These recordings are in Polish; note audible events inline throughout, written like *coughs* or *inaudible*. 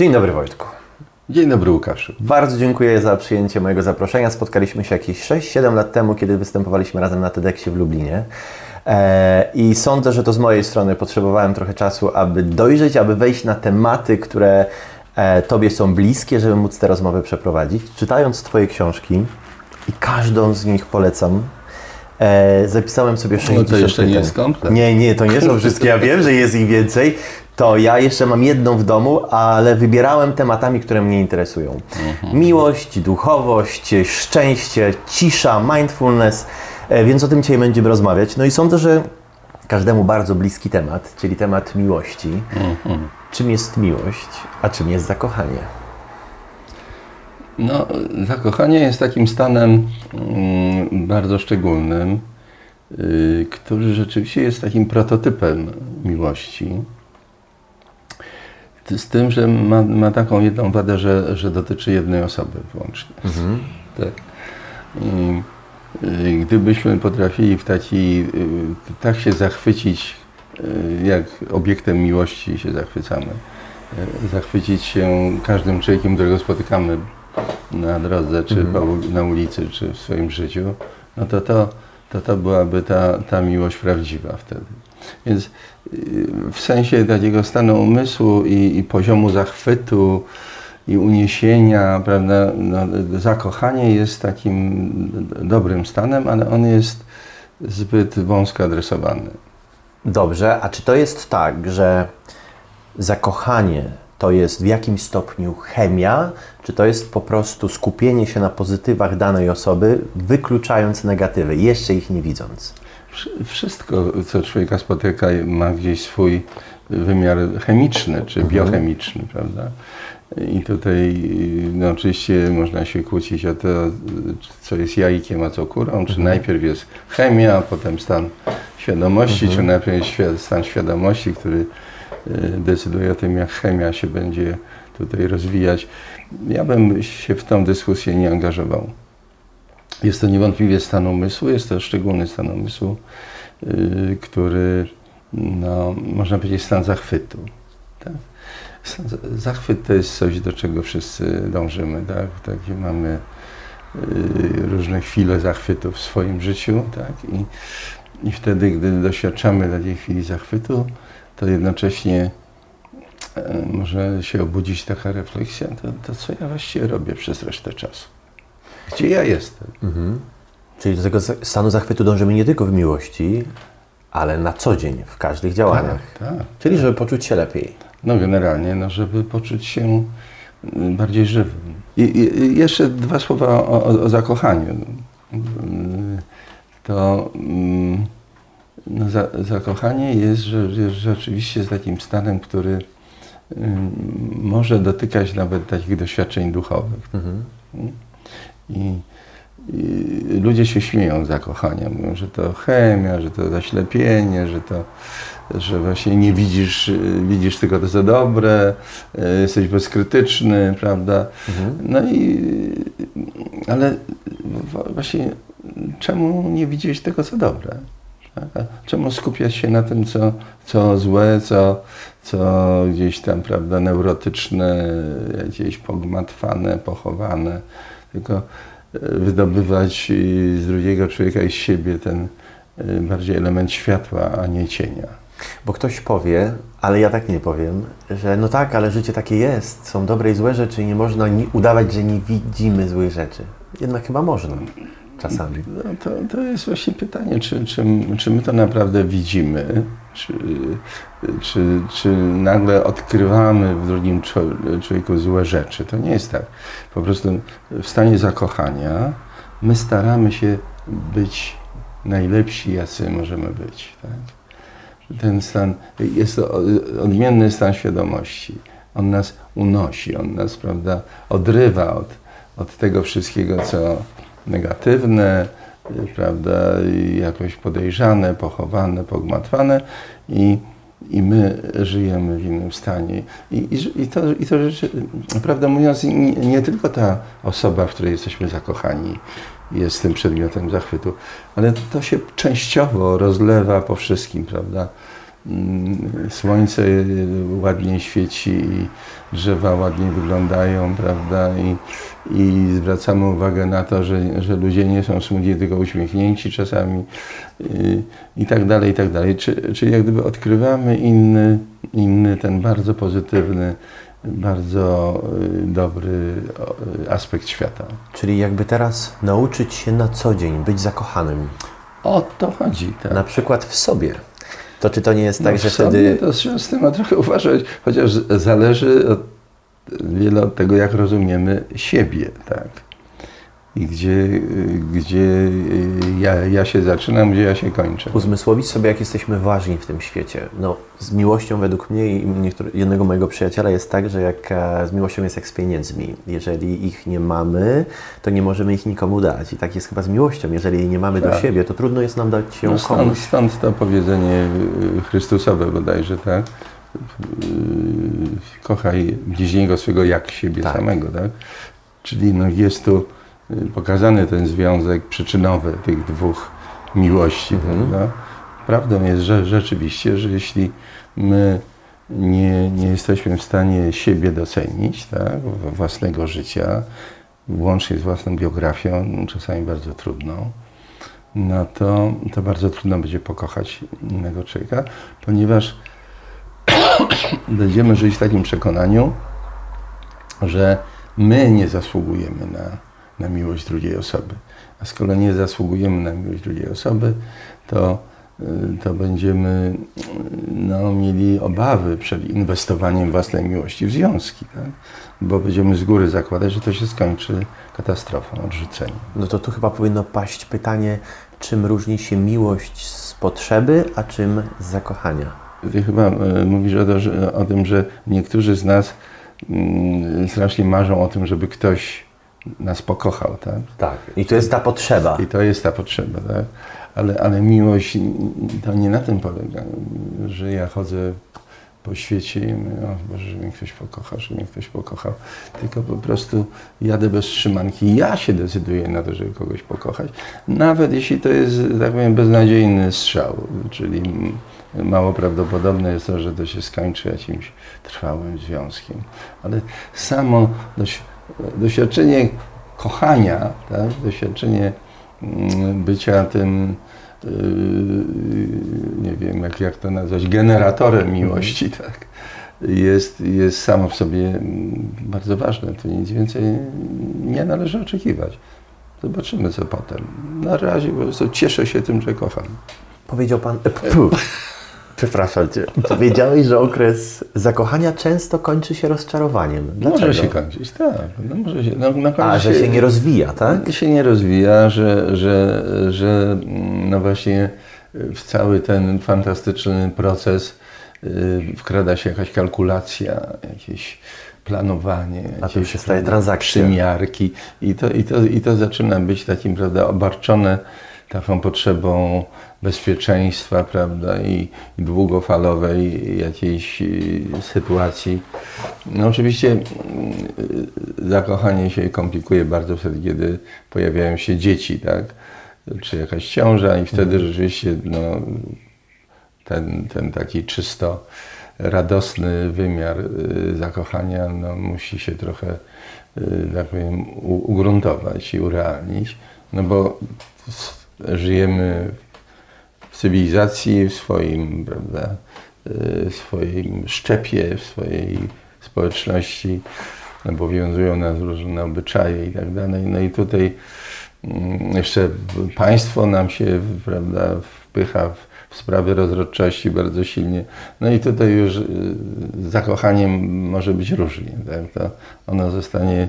Dzień dobry Wojtku. Dzień dobry Łukaszu. Bardzo dziękuję za przyjęcie mojego zaproszenia. Spotkaliśmy się jakieś 6-7 lat temu, kiedy występowaliśmy razem na TEDxie w Lublinie. E, I sądzę, że to z mojej strony potrzebowałem trochę czasu, aby dojrzeć, aby wejść na tematy, które e, Tobie są bliskie, żeby móc tę rozmowę przeprowadzić. Czytając Twoje książki i każdą z nich polecam, e, zapisałem sobie 60 No to jeszcze nie jest komplet. Nie, nie, to nie są wszystkie. Ja wiem, że jest ich więcej. To ja jeszcze mam jedną w domu, ale wybierałem tematami, które mnie interesują. Miłość, duchowość, szczęście, cisza, mindfulness. E, Więc o tym dzisiaj będziemy rozmawiać. No i sądzę, że każdemu bardzo bliski temat, czyli temat miłości. Czym jest miłość, a czym jest zakochanie? No, zakochanie jest takim stanem mm, bardzo szczególnym, y, który rzeczywiście jest takim prototypem miłości. Z tym, że ma, ma taką jedną wadę, że, że dotyczy jednej osoby wyłącznie. Tak. I, gdybyśmy potrafili w taki, y, tak się zachwycić, y, jak obiektem miłości się zachwycamy, y, zachwycić się każdym człowiekiem, którego spotykamy na drodze, czy ul- na ulicy, czy w swoim życiu, no to to, to, to byłaby ta, ta miłość prawdziwa wtedy. Więc w sensie takiego stanu umysłu i, i poziomu zachwytu i uniesienia, prawda, no, zakochanie jest takim dobrym stanem, ale on jest zbyt wąsko adresowany. Dobrze, a czy to jest tak, że zakochanie to jest w jakimś stopniu chemia, czy to jest po prostu skupienie się na pozytywach danej osoby, wykluczając negatywy, jeszcze ich nie widząc? Wszy- Wszystko, co człowieka spotyka, ma gdzieś swój wymiar chemiczny czy biochemiczny, prawda? I tutaj no, oczywiście można się kłócić o to, co jest jajkiem, a co kurą, czy najpierw jest chemia, a potem stan świadomości, czy najpierw jest stan świadomości, który y, decyduje o tym, jak chemia się będzie tutaj rozwijać. Ja bym się w tą dyskusję nie angażował. Jest to niewątpliwie stan umysłu, jest to szczególny stan umysłu, y, który, no, można powiedzieć, stan zachwytu. Tak? Zachwyt to jest coś, do czego wszyscy dążymy. Tak? Takie mamy y, różne chwile zachwytu w swoim życiu. Tak? I, I wtedy, gdy doświadczamy takiej chwili zachwytu, to jednocześnie e, może się obudzić taka refleksja, to, to co ja właściwie robię przez resztę czasu. Gdzie ja jestem? Czyli do tego stanu zachwytu dążymy nie tylko w miłości, ale na co dzień, w każdych działaniach. Tak, tak. Czyli żeby poczuć się lepiej. No generalnie, no, żeby poczuć się mm, bardziej żywym. I, i, jeszcze dwa słowa o, o, o zakochaniu. To mm, no, za, zakochanie jest że, że rzeczywiście jest takim stanem, który mm, może dotykać nawet takich doświadczeń duchowych. Mm. I, I ludzie się śmieją z zakochania, mówią, że to chemia, że to zaślepienie, że to, że właśnie nie widzisz, widzisz tylko to, co dobre, y, jesteś bezkrytyczny, prawda? No i, ale właśnie czemu nie widzieć tego, co dobre? Tak? Czemu skupiać się na tym, co, co złe, co, co gdzieś tam, prawda, neurotyczne, gdzieś pogmatwane, pochowane, tylko e, wydobywać z drugiego człowieka i z siebie ten y, bardziej element światła, a nie cienia. Bo ktoś powie, ale ja tak nie powiem, że no tak, ale życie takie jest, są dobre i złe rzeczy i nie można udawać, że nie widzimy złych rzeczy. Jednak chyba można czasami. No to, to jest właśnie pytanie, czy, czy, czy my to naprawdę widzimy, czy, czy, czy nagle odkrywamy w drugim czło- człowieku złe rzeczy. To nie jest tak. Po prostu w stanie zakochania my staramy się być najlepsi, jacy możemy być. Tak? Ten stan, jest to odmienny stan świadomości. On nas unosi, on nas, prawda, odrywa od, od tego wszystkiego, co negatywne, y, prawda, jakoś podejrzane, pochowane, pogmatwane i, i my żyjemy w innym stanie. I, i, i, to, i to rzeczy, prawdę mówiąc, nie, nie tylko ta osoba, w której jesteśmy zakochani, jest tym przedmiotem zachwytu, ale to się częściowo rozlewa po wszystkim, prawda? Mm, słońce ładnie świeci i drzewa ładnie wyglądają, prawda? I, i zwracamy uwagę na to, że, że ludzie nie są smutni, tylko uśmiechnięci czasami i, i tak dalej, i tak dalej. Czy, czyli jak gdyby odkrywamy inny, inny ten bardzo pozytywny, bardzo y, dobry y, aspekt świata. Czyli jakby teraz nauczyć się na co dzień być zakochanym, O to chodzi, tak. na przykład w sobie. To czy to nie jest tak, No że wtedy To trzeba z tym trochę uważać, chociaż zależy od, wiele od tego, jak rozumiemy siebie, tak. I gdzie, gdzie ja, ja się zaczynam, gdzie ja się kończę. uzmysłowić sobie, jak jesteśmy ważni w tym świecie. No, z miłością według mnie i niektóry, jednego mojego przyjaciela jest tak, że jak e, z miłością jest jak z pieniędzmi. Jeżeli ich nie mamy, to nie możemy ich nikomu dać. I tak jest chyba z miłością. Jeżeli jej nie mamy do Tak. siebie, to trudno jest nam dać ją No stąd, komuś. stąd to powiedzenie y, Chrystusowe bodajże, tak? Y, Kochaj bliźniego swego jak siebie Tak. samego, tak? Czyli no jest tu y, pokazany ten związek przyczynowy tych dwóch miłości, prawda? Prawdą jest, że rzeczywiście, że jeśli my nie, nie jesteśmy w stanie siebie docenić, tak? własnego życia, łącznie z własną biografią, czasami bardzo trudną, no to, to bardzo trudno będzie pokochać innego człowieka, ponieważ *coughs* będziemy żyć w takim przekonaniu, że my nie zasługujemy na, na miłość drugiej osoby. A skoro nie zasługujemy na miłość drugiej osoby, to, y, to będziemy y, no, mieli obawy przed inwestowaniem własnej miłości w związki, tak? bo będziemy z góry zakładać, że to się skończy katastrofą, odrzuceniem. No to tu chyba powinno paść pytanie, czym różni się miłość z potrzeby, a czym z zakochania. Ty chyba e, mówisz o, to, że, o tym, że niektórzy z nas mm, strasznie marzą o tym, żeby ktoś nas pokochał, tak? Tak. I to jest ta potrzeba. I to jest ta potrzeba, tak? Ale, ale miłość to nie na tym polega, że ja chodzę po świecie i mówię, o Boże, że mnie ktoś pokocha, że mnie ktoś pokochał. Tylko po prostu jadę bez trzymanki. Ja się decyduję na to, żeby kogoś pokochać. Nawet jeśli to jest, tak powiem, beznadziejny strzał, czyli mało prawdopodobne jest to, że to się skończy jakimś trwałym związkiem. Ale samo doś, doświadczenie kochania, tak? doświadczenie mm, bycia tym, yy, nie wiem jak, jak to nazwać, generatorem miłości, tak? jest, jest samo w sobie mm, bardzo ważne. Tu nic więcej nie należy oczekiwać. Zobaczymy co potem. Na razie po prostu cieszę się tym, że kocham. Powiedział pan. e, pu. Przepraszam cię. Powiedziałeś, że okres zakochania często kończy się rozczarowaniem. Dlaczego? Może się kończyć, tak. No, może się, no, na A, że się nie rozwija, tak? się nie rozwija, że, że, że no właśnie w cały ten fantastyczny proces y, wkrada się jakaś kalkulacja, jakieś planowanie, A to się staje transakcja. przymiarki i to, i, to, i to zaczyna być takim prawda, obarczone taką potrzebą bezpieczeństwa prawda, i, i długofalowej jakiejś y, sytuacji. No oczywiście mm, zakochanie się komplikuje bardzo wtedy, kiedy pojawiają się dzieci, tak? czy jakaś ciąża i wtedy rzeczywiście no, ten, ten taki czysto radosny wymiar y, zakochania no, musi się trochę, y, tak powiem, ugruntować i urealnić, no bo żyjemy w cywilizacji, w swoim, prawda, w swoim szczepie, w swojej społeczności obowiązują nas różne obyczaje i tak dalej. No i tutaj mm, jeszcze państwo nam się, prawda, wpycha w, w sprawy rozrodczości bardzo silnie. No i tutaj już y, zakochaniem może być różnie. Tak? To ono zostanie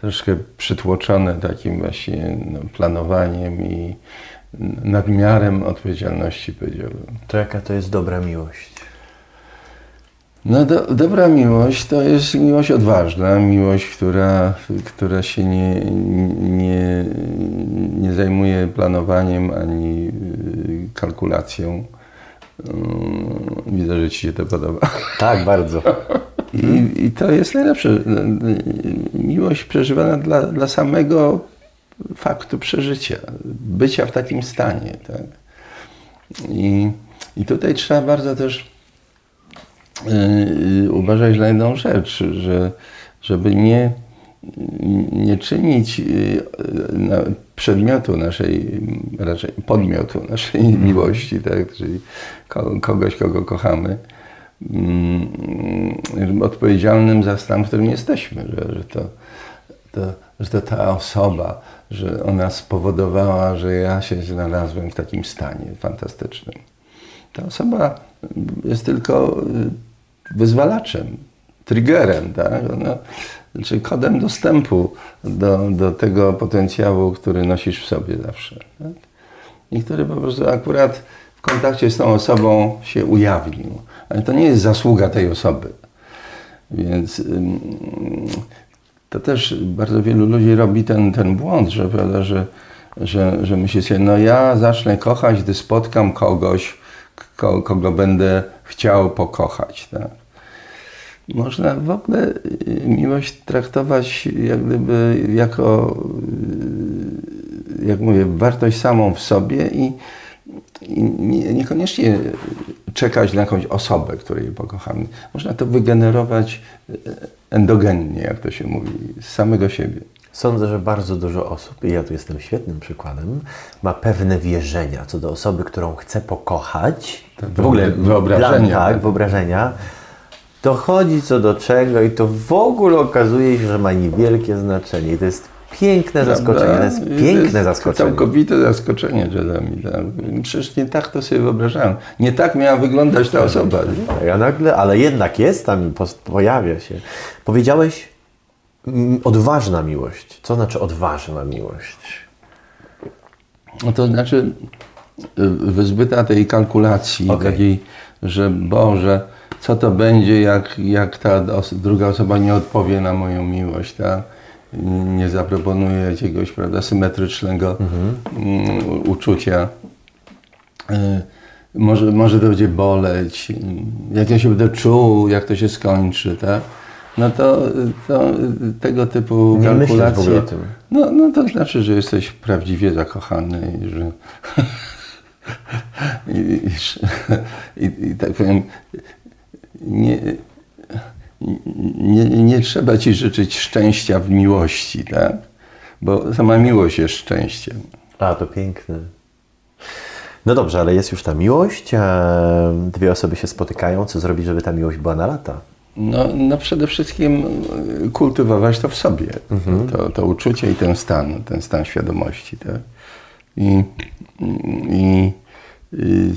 troszkę przytłoczone takim właśnie no, planowaniem i nadmiarem odpowiedzialności, powiedziałbym. To jaka to jest dobra miłość? No do, dobra miłość to jest miłość odważna, miłość, która, która się nie, nie, nie zajmuje planowaniem ani y, kalkulacją. Mm, Widzę, że Ci się to podoba. Tak, bardzo. I, i to jest najlepsze. Miłość przeżywana dla, dla samego faktu przeżycia, bycia w takim stanie. Tak? I, I tutaj trzeba bardzo też uważać na jedną rzecz, że żeby nie, nie czynić na przedmiotu naszej, raczej podmiotu naszej miłości, tak? czyli ko- kogoś, kogo kochamy, mm, odpowiedzialnym za stan, w którym jesteśmy, że, że, to, to, że to ta osoba, że ona spowodowała, że ja się znalazłem w takim stanie fantastycznym. Ta osoba jest tylko y, wyzwalaczem, triggerem, tak? Ona, czy kodem dostępu do, do tego potencjału, który nosisz w sobie zawsze. Tak? I który po prostu akurat w kontakcie z tą osobą się ujawnił. Ale to nie jest zasługa tej osoby. Więc to też bardzo wielu ludzi robi ten, ten błąd, że, prawda, że, że, że myśli sobie, no ja zacznę kochać, gdy spotkam kogoś, kogo będę chciał pokochać. Tak? Można w ogóle y, miłość traktować jak gdyby jako, y, jak mówię, wartość samą w sobie i, i nie, niekoniecznie czekać na jakąś osobę, której pokochamy. Można to wygenerować y, endogennie, jak to się mówi, z samego siebie. Sądzę, że bardzo dużo osób, i ja tu jestem świetnym przykładem, ma pewne wierzenia co do osoby, którą chce pokochać. Tak, w ogóle wyobrażenia. Plan, tak, wyobrażenia. Dochodzi co do czego i to w ogóle okazuje się, że ma niewielkie znaczenie. I to jest piękne Prawda? zaskoczenie. To jest piękne to jest zaskoczenie. Całkowite zaskoczenie czasami. Przecież nie tak to sobie wyobrażałem. Nie tak miała wyglądać ta osoba. Ja nagle, ale jednak jest tam, pojawia się. Powiedziałeś odważna miłość. Co znaczy odważna miłość? No to znaczy y, wyzbyta tej kalkulacji, okay. takiej, że Boże, co to będzie, jak, jak ta druga osoba nie odpowie na moją miłość, tak? nie zaproponuje jakiegoś prawda, symetrycznego mhm. uczucia. Y, może, może to będzie boleć, jak ja się będę czuł, jak to się skończy, tak? No to, to tego typu nie kalkulacje. o tym. No, no to znaczy, że jesteś prawdziwie zakochany i że. *laughs* I, i, i, I tak powiem, nie, nie, nie, trzeba ci życzyć szczęścia w miłości, tak? Bo sama miłość jest szczęściem. A, to piękne. No dobrze, ale jest już ta miłość, dwie osoby się spotykają. Co zrobić, żeby ta miłość była na lata? No, no przede wszystkim kultywować to w sobie. Mhm. To, to uczucie i ten stan, ten stan świadomości. Tak? I, i, i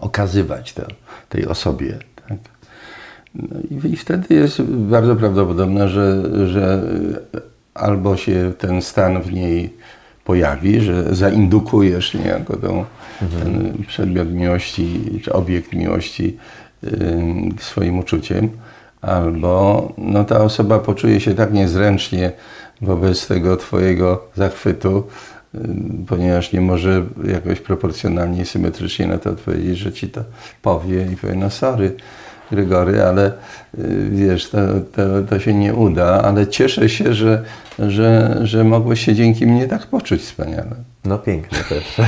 okazywać to tej osobie. Tak? No i, i, wtedy jest bardzo prawdopodobne, że, że albo się ten stan w niej pojawi, że zaindukujesz niejako tą, mhm. ten przedmiot miłości, czy obiekt miłości swoim uczuciem, albo no, ta osoba poczuje się tak niezręcznie wobec tego Twojego zachwytu, ponieważ nie może jakoś proporcjonalnie, symetrycznie na to odpowiedzieć, że ci to powie i powie, no sorry, Grygory, ale y, wiesz, to, to, to się nie uda, ale cieszę się, że, że, że mogłeś się dzięki mnie tak poczuć wspaniale. No pięknie też. *laughs*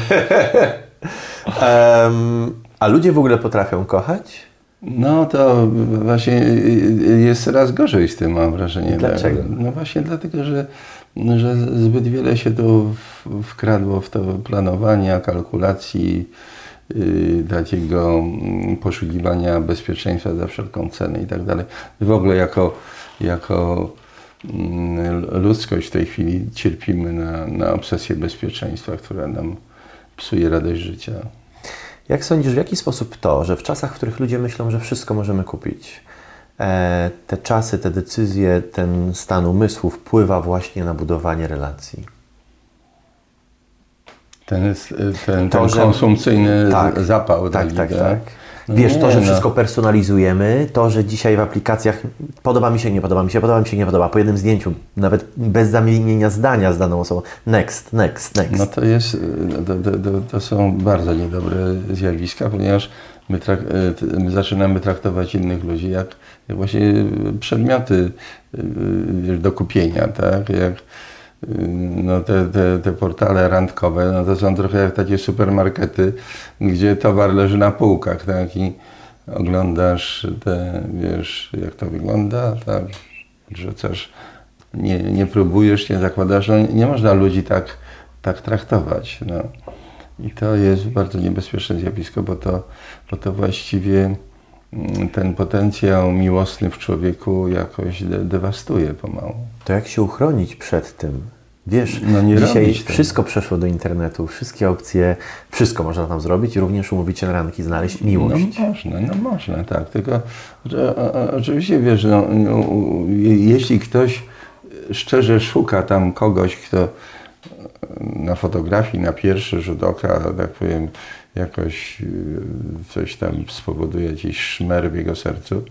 um, a ludzie w ogóle potrafią kochać? No to właśnie jest coraz gorzej z tym, mam wrażenie. Dlaczego? No właśnie dlatego, że że zbyt wiele się tu wkradło w to planowania, kalkulacji, takiego mm, poszukiwania bezpieczeństwa za wszelką cenę i tak dalej. W ogóle jako, jako mm, ludzkość w tej chwili cierpimy na, na obsesję bezpieczeństwa, która nam psuje radość życia. Jak sądzisz, w jaki sposób to, że w czasach, w których ludzie myślą, że wszystko możemy kupić, E, te czasy, te decyzje, ten stan umysłu wpływa właśnie na budowanie relacji. Ten, ten, to, ten że, konsumpcyjny tak, zapał. Tak, tak, tak. tak. No Wiesz, nie, to, że no. wszystko personalizujemy, to, że dzisiaj w aplikacjach podoba mi się, nie podoba mi się, podoba mi się, nie podoba, po jednym zdjęciu, nawet bez zamienienia zdania z daną osobą, next, next, next. No to jest, to, to, to są bardzo niedobre zjawiska, ponieważ my, trak, my zaczynamy traktować innych ludzi jak właśnie przedmioty y, do kupienia, tak? Jak, no te, te, te portale randkowe, no to są trochę jak takie supermarkety, gdzie towar leży na półkach, tak? I oglądasz te, wiesz, jak to wygląda, tak? Rzucasz, nie, nie próbujesz, nie zakładasz, no nie można ludzi tak, tak traktować, no. I to jest bardzo niebezpieczne zjawisko, bo to, bo to właściwie mm, ten potencjał miłosny w człowieku jakoś de dewastuje pomału. To jak się uchronić przed tym? Wiesz, No dzisiaj robić tego. wszystko przeszło do internetu, wszystkie opcje, wszystko można tam zrobić, również umówić się na ranki, znaleźć miłość. No można, no można, tak. Tylko że, o- oczywiście wiesz, no, no, jeśli ktoś szczerze szuka tam kogoś, kto na fotografii, na pierwszy rzut oka, tak powiem, jakoś y, coś tam spowoduje jakiś szmer w jego sercu,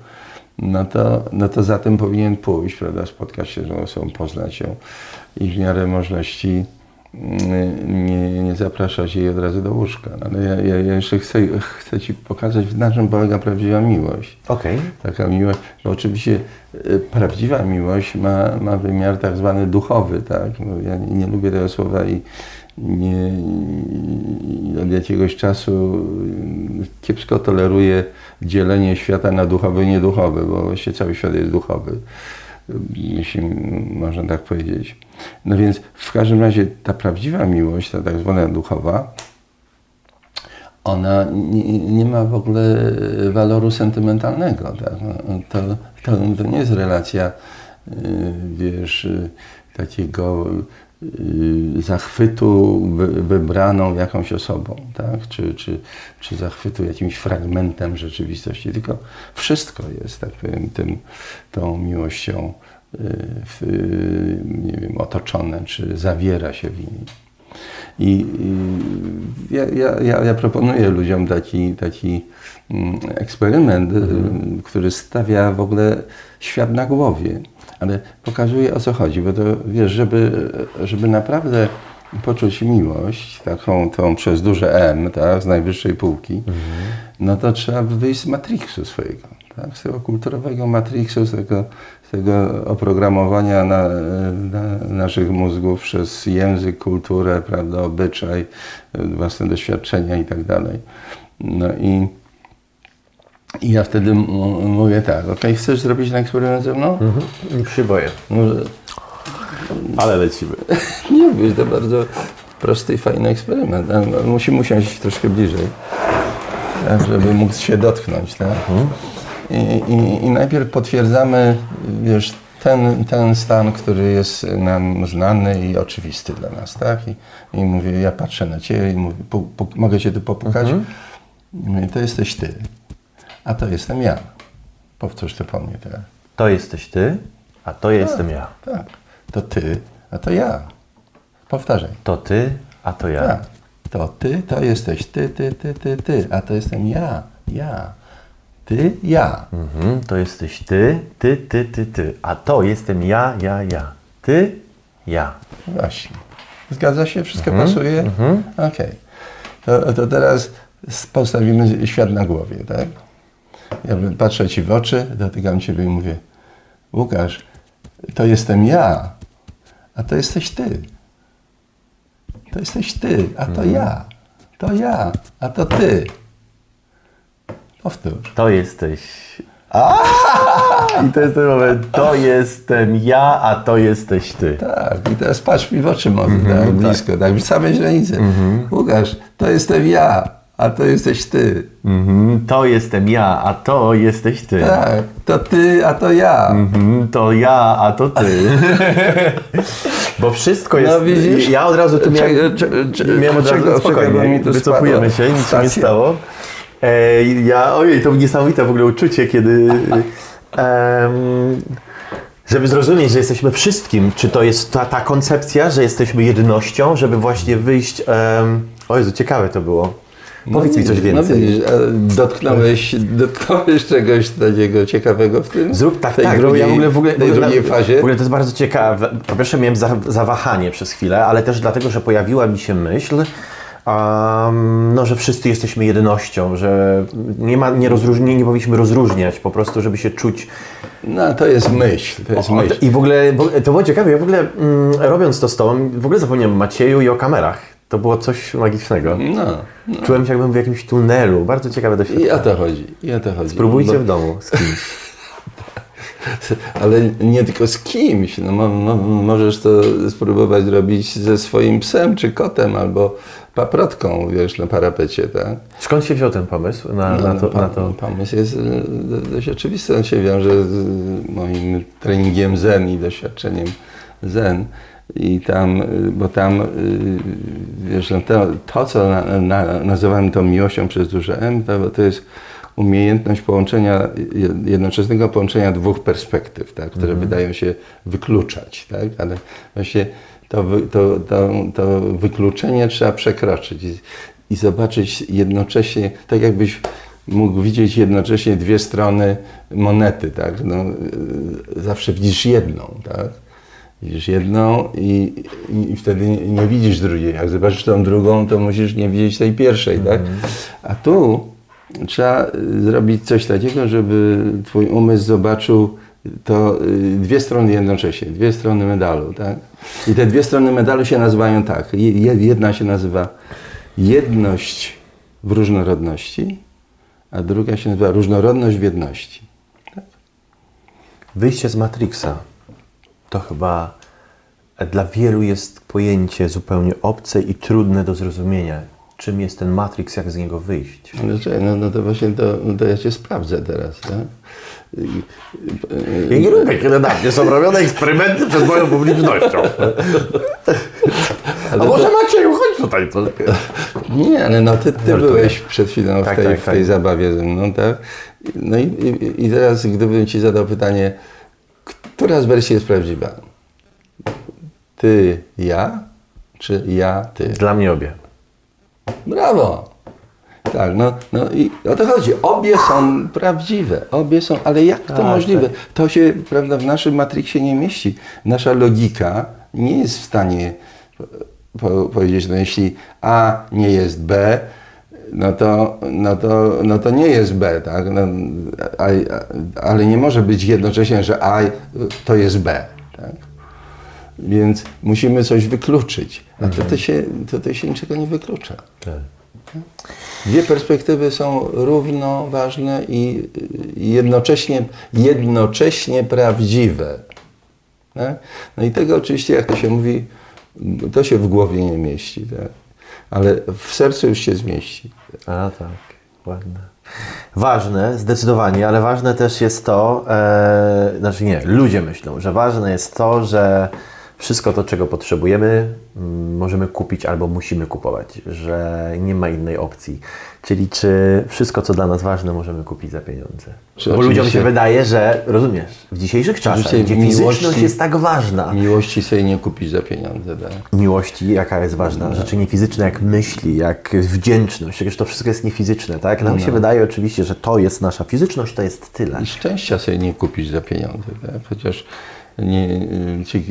no to, no to za tym powinien pójść, prawda, spotkać się z tą osobą, poznać ją i w miarę możliwości mm, nie, nie zapraszać jej od razu do łóżka. Ale ja, ja, ja jeszcze chcę, chcę Ci pokazać, na czym polega prawdziwa miłość. Okej. Taka miłość, bo oczywiście e, prawdziwa miłość ma, ma wymiar tak zwany duchowy, tak? No, ja nie, nie lubię tego słowa i nie, i od jakiegoś czasu mm, kiepsko toleruję dzielenie świata na duchowy i nieduchowy, bo właściwie cały świat jest duchowy, jeśli można tak powiedzieć. No więc w każdym razie ta prawdziwa miłość, ta tak zwana duchowa, ona nie, nie ma w ogóle waloru sentymentalnego. Tak? No, To, to, to nie jest relacja, y, wiesz, y, takiego zachwytu wy, wybraną jakąś osobą, tak? czy, czy, czy zachwytu jakimś fragmentem rzeczywistości, tylko wszystko jest, tak powiem, tym, tą miłością y, w, y, nie wiem, otoczone, czy zawiera się w niej. I, i ja, ja, ja, proponuję ludziom taki, taki mm, eksperyment, y, który stawia w ogóle świat na głowie, ale pokazuje o co chodzi, bo to wiesz, żeby, żeby naprawdę poczuć miłość, taką tą przez duże M, tak, z najwyższej półki, no to trzeba wyjść z matrixu swojego, tak, z tego kulturowego matrixu, z tego, z tego oprogramowania na, na naszych mózgów przez język, kulturę, prawda, obyczaj, własne doświadczenia i tak dalej. No i, i ja wtedy mówię tak, okej, chcesz zrobić ten eksperyment ze mną? Nie się boję. Może, Ale lecimy. *laughs* nie wiesz, to bardzo prosty i fajny eksperyment. A Musimy usiąść troszkę bliżej, tak, żeby mógł się dotknąć. Tak? I, i, I najpierw potwierdzamy, wiesz, ten, ten stan, który jest nam znany i oczywisty dla nas. Tak? I, I mówię, ja patrzę na Ciebie i mówię, pu, pu, mogę Cię tu popukać? I mówię, to jesteś Ty, a to jestem ja. Powtórz to po mnie teraz. To jesteś ty, a to jestem ja. Tak, to Ty, a to ja. Powtarzaj. To ty, a to ja. Tak. To ty, to jesteś ty, ty, ty, ty, ty, a to jestem ja, ja. Ty, ja. Mhm, to jesteś ty, ty, ty, ty, ty. A to jestem ja, ja, ja. Ty, ja. Właśnie. Zgadza się? Wszystko pasuje? Okej. To, to teraz postawimy świat na głowie, tak? Ja patrzę Ci w oczy, dotykam Ciebie i mówię Łukasz, to jestem ja, a to jesteś Ty. To jesteś Ty, a to ja. To ja, a to Ty. Powtórz. To jesteś. I to jest ten moment. To jestem ja, a to jesteś ty. Tak, i teraz patrz mi w oczy może, tak, blisko, tak, w samej źrenicy. Łukasz, to jestem ja, a to jesteś ty. Mhm, to jestem ja, a to jesteś ty. Tak, to ty, a to ja. Mhm, to ja, a to ty. *laughs* Bo wszystko jest. No widzisz? Ja od razu tu miałem. Miałem od razu spokojnie. Wycofujemy się, nic się nie stało. E, ja, ojej, to niesamowite w ogóle uczucie, kiedy. *laughs* em, żeby zrozumieć, że jesteśmy wszystkim, czy to jest ta, ta koncepcja, że jesteśmy jednością, żeby właśnie wyjść. Um, o Jezu, ciekawe to było. Powiedz mi coś No więcej. widzisz, a dotknąłeś, *laughs* dotknąłeś czegoś takiego ciekawego w tym? Zrób tak, tej tak. drugiej, ja w ogóle, w ogóle, tej drugiej fazie. W ogóle to jest bardzo ciekawe. Po pierwsze miałem za, zawahanie przez chwilę, ale też dlatego, że pojawiła mi się myśl, um, no, że wszyscy jesteśmy jednością, że nie, ma, nie, rozróżni, nie powinniśmy rozróżniać po prostu, żeby się czuć No to jest myśl, to jest o, myśl. I w ogóle, to było ciekawe, ja w ogóle mm, robiąc to z Tobą, w ogóle zapomniałem o Macieju i o kamerach. To było coś magicznego. No, Czułem się jakbym w jakimś tunelu. Bardzo ciekawe i doświadczenie. o to chodzi, i o to chodzi. Spróbujcie Bo- w domu z kimś. *laughs* Ale nie tylko z kimś. No, mo, mo, możesz to spróbować robić ze swoim psem czy kotem albo paprotką, wiesz, na parapecie, tak? Skąd się wziął ten pomysł na, na, to, pa- na to? Pomysł jest e, dość oczywisty. On się wiąże z moim treningiem zen i doświadczeniem zen. I tam, y, bo tam, y, wiesz, no to, to co na, na, nazywamy tą miłością przez duże M, to, to jest umiejętność połączenia, je- jednoczesnego połączenia dwóch perspektyw, tak, które wydają się wykluczać, tak, ale właśnie to, to, to, to wykluczenie trzeba przekroczyć i, i zobaczyć jednocześnie, tak jakbyś mógł widzieć jednocześnie dwie strony monety, tak, no, zawsze widzisz jedną, tak, Widzisz jedną i, i, wtedy nie, widzisz drugiej. Jak zobaczysz tą drugą, to musisz nie widzieć tej pierwszej, tak? A tu trzeba y, zrobić coś takiego, żeby twój umysł zobaczył to y, dwie strony jednocześnie, dwie strony medalu, tak? I te dwie strony medalu się nazywają tak. Je- je- Jedna się nazywa jedność w różnorodności, a druga się nazywa różnorodność w jedności. Wyjście z Matrixa to chyba dla wielu jest pojęcie zupełnie obce i trudne do zrozumienia. Czym jest ten Matrix, jak z niego wyjść? No, czekaj, no, no to właśnie to, no to ja cię sprawdzę teraz, tak? Ja nie lubię, kiedy na mnie są robione eksperymenty przed moją publicznością. *laughs* A może Macieju, chodź tutaj. To... Nie, ale no ty, ty byłeś przed chwilą w Tak, tej, tak, w tej tak. zabawie ze mną, tak? No i, i, i teraz gdybym ci zadał pytanie, która z wersji jest prawdziwa? Ty, ja, czy ja, ty? Dla mnie obie. Brawo! Tak, no, no i o to chodzi. Obie są prawdziwe, obie są, ale jak to Tak, możliwe? To się, prawda, w naszym Matrixie nie mieści. Nasza logika nie jest w stanie po, powiedzieć, no jeśli A nie jest B, no to, no to, no to nie jest B, tak? No, a, a, ale nie może być jednocześnie, że A to jest B, tak? Więc musimy coś wykluczyć. A tutaj się, tutaj się niczego nie wyklucza. Dwie perspektywy są równo ważne i i jednocześnie, jednocześnie prawdziwe. Tak? No i tego oczywiście, jak to się mówi, to się w głowie nie mieści. Tak? Ale w sercu już się zmieści. A tak, ładne. Ważne, zdecydowanie, ale ważne też jest to, e, znaczy nie, ludzie myślą, że ważne jest to, że wszystko to, czego potrzebujemy, mm, możemy kupić albo musimy kupować, że nie ma innej opcji. Czyli czy wszystko, co dla nas ważne, możemy kupić za pieniądze. Czy Bo ludziom się wydaje, że, rozumiesz, w dzisiejszych czasach, gdzie fizyczność miłości- jest tak ważna, Miłości sobie nie kupić za pieniądze. Tak? miłości, jaka jest ważna, rzeczy niefizyczne, jak myśli, jak wdzięczność, przecież to wszystko jest niefizyczne, tak? Nam się wydaje oczywiście, że to jest nasza fizyczność, to jest tyle. I szczęścia sobie nie kupić za pieniądze. Tak? Chociaż nie, ci,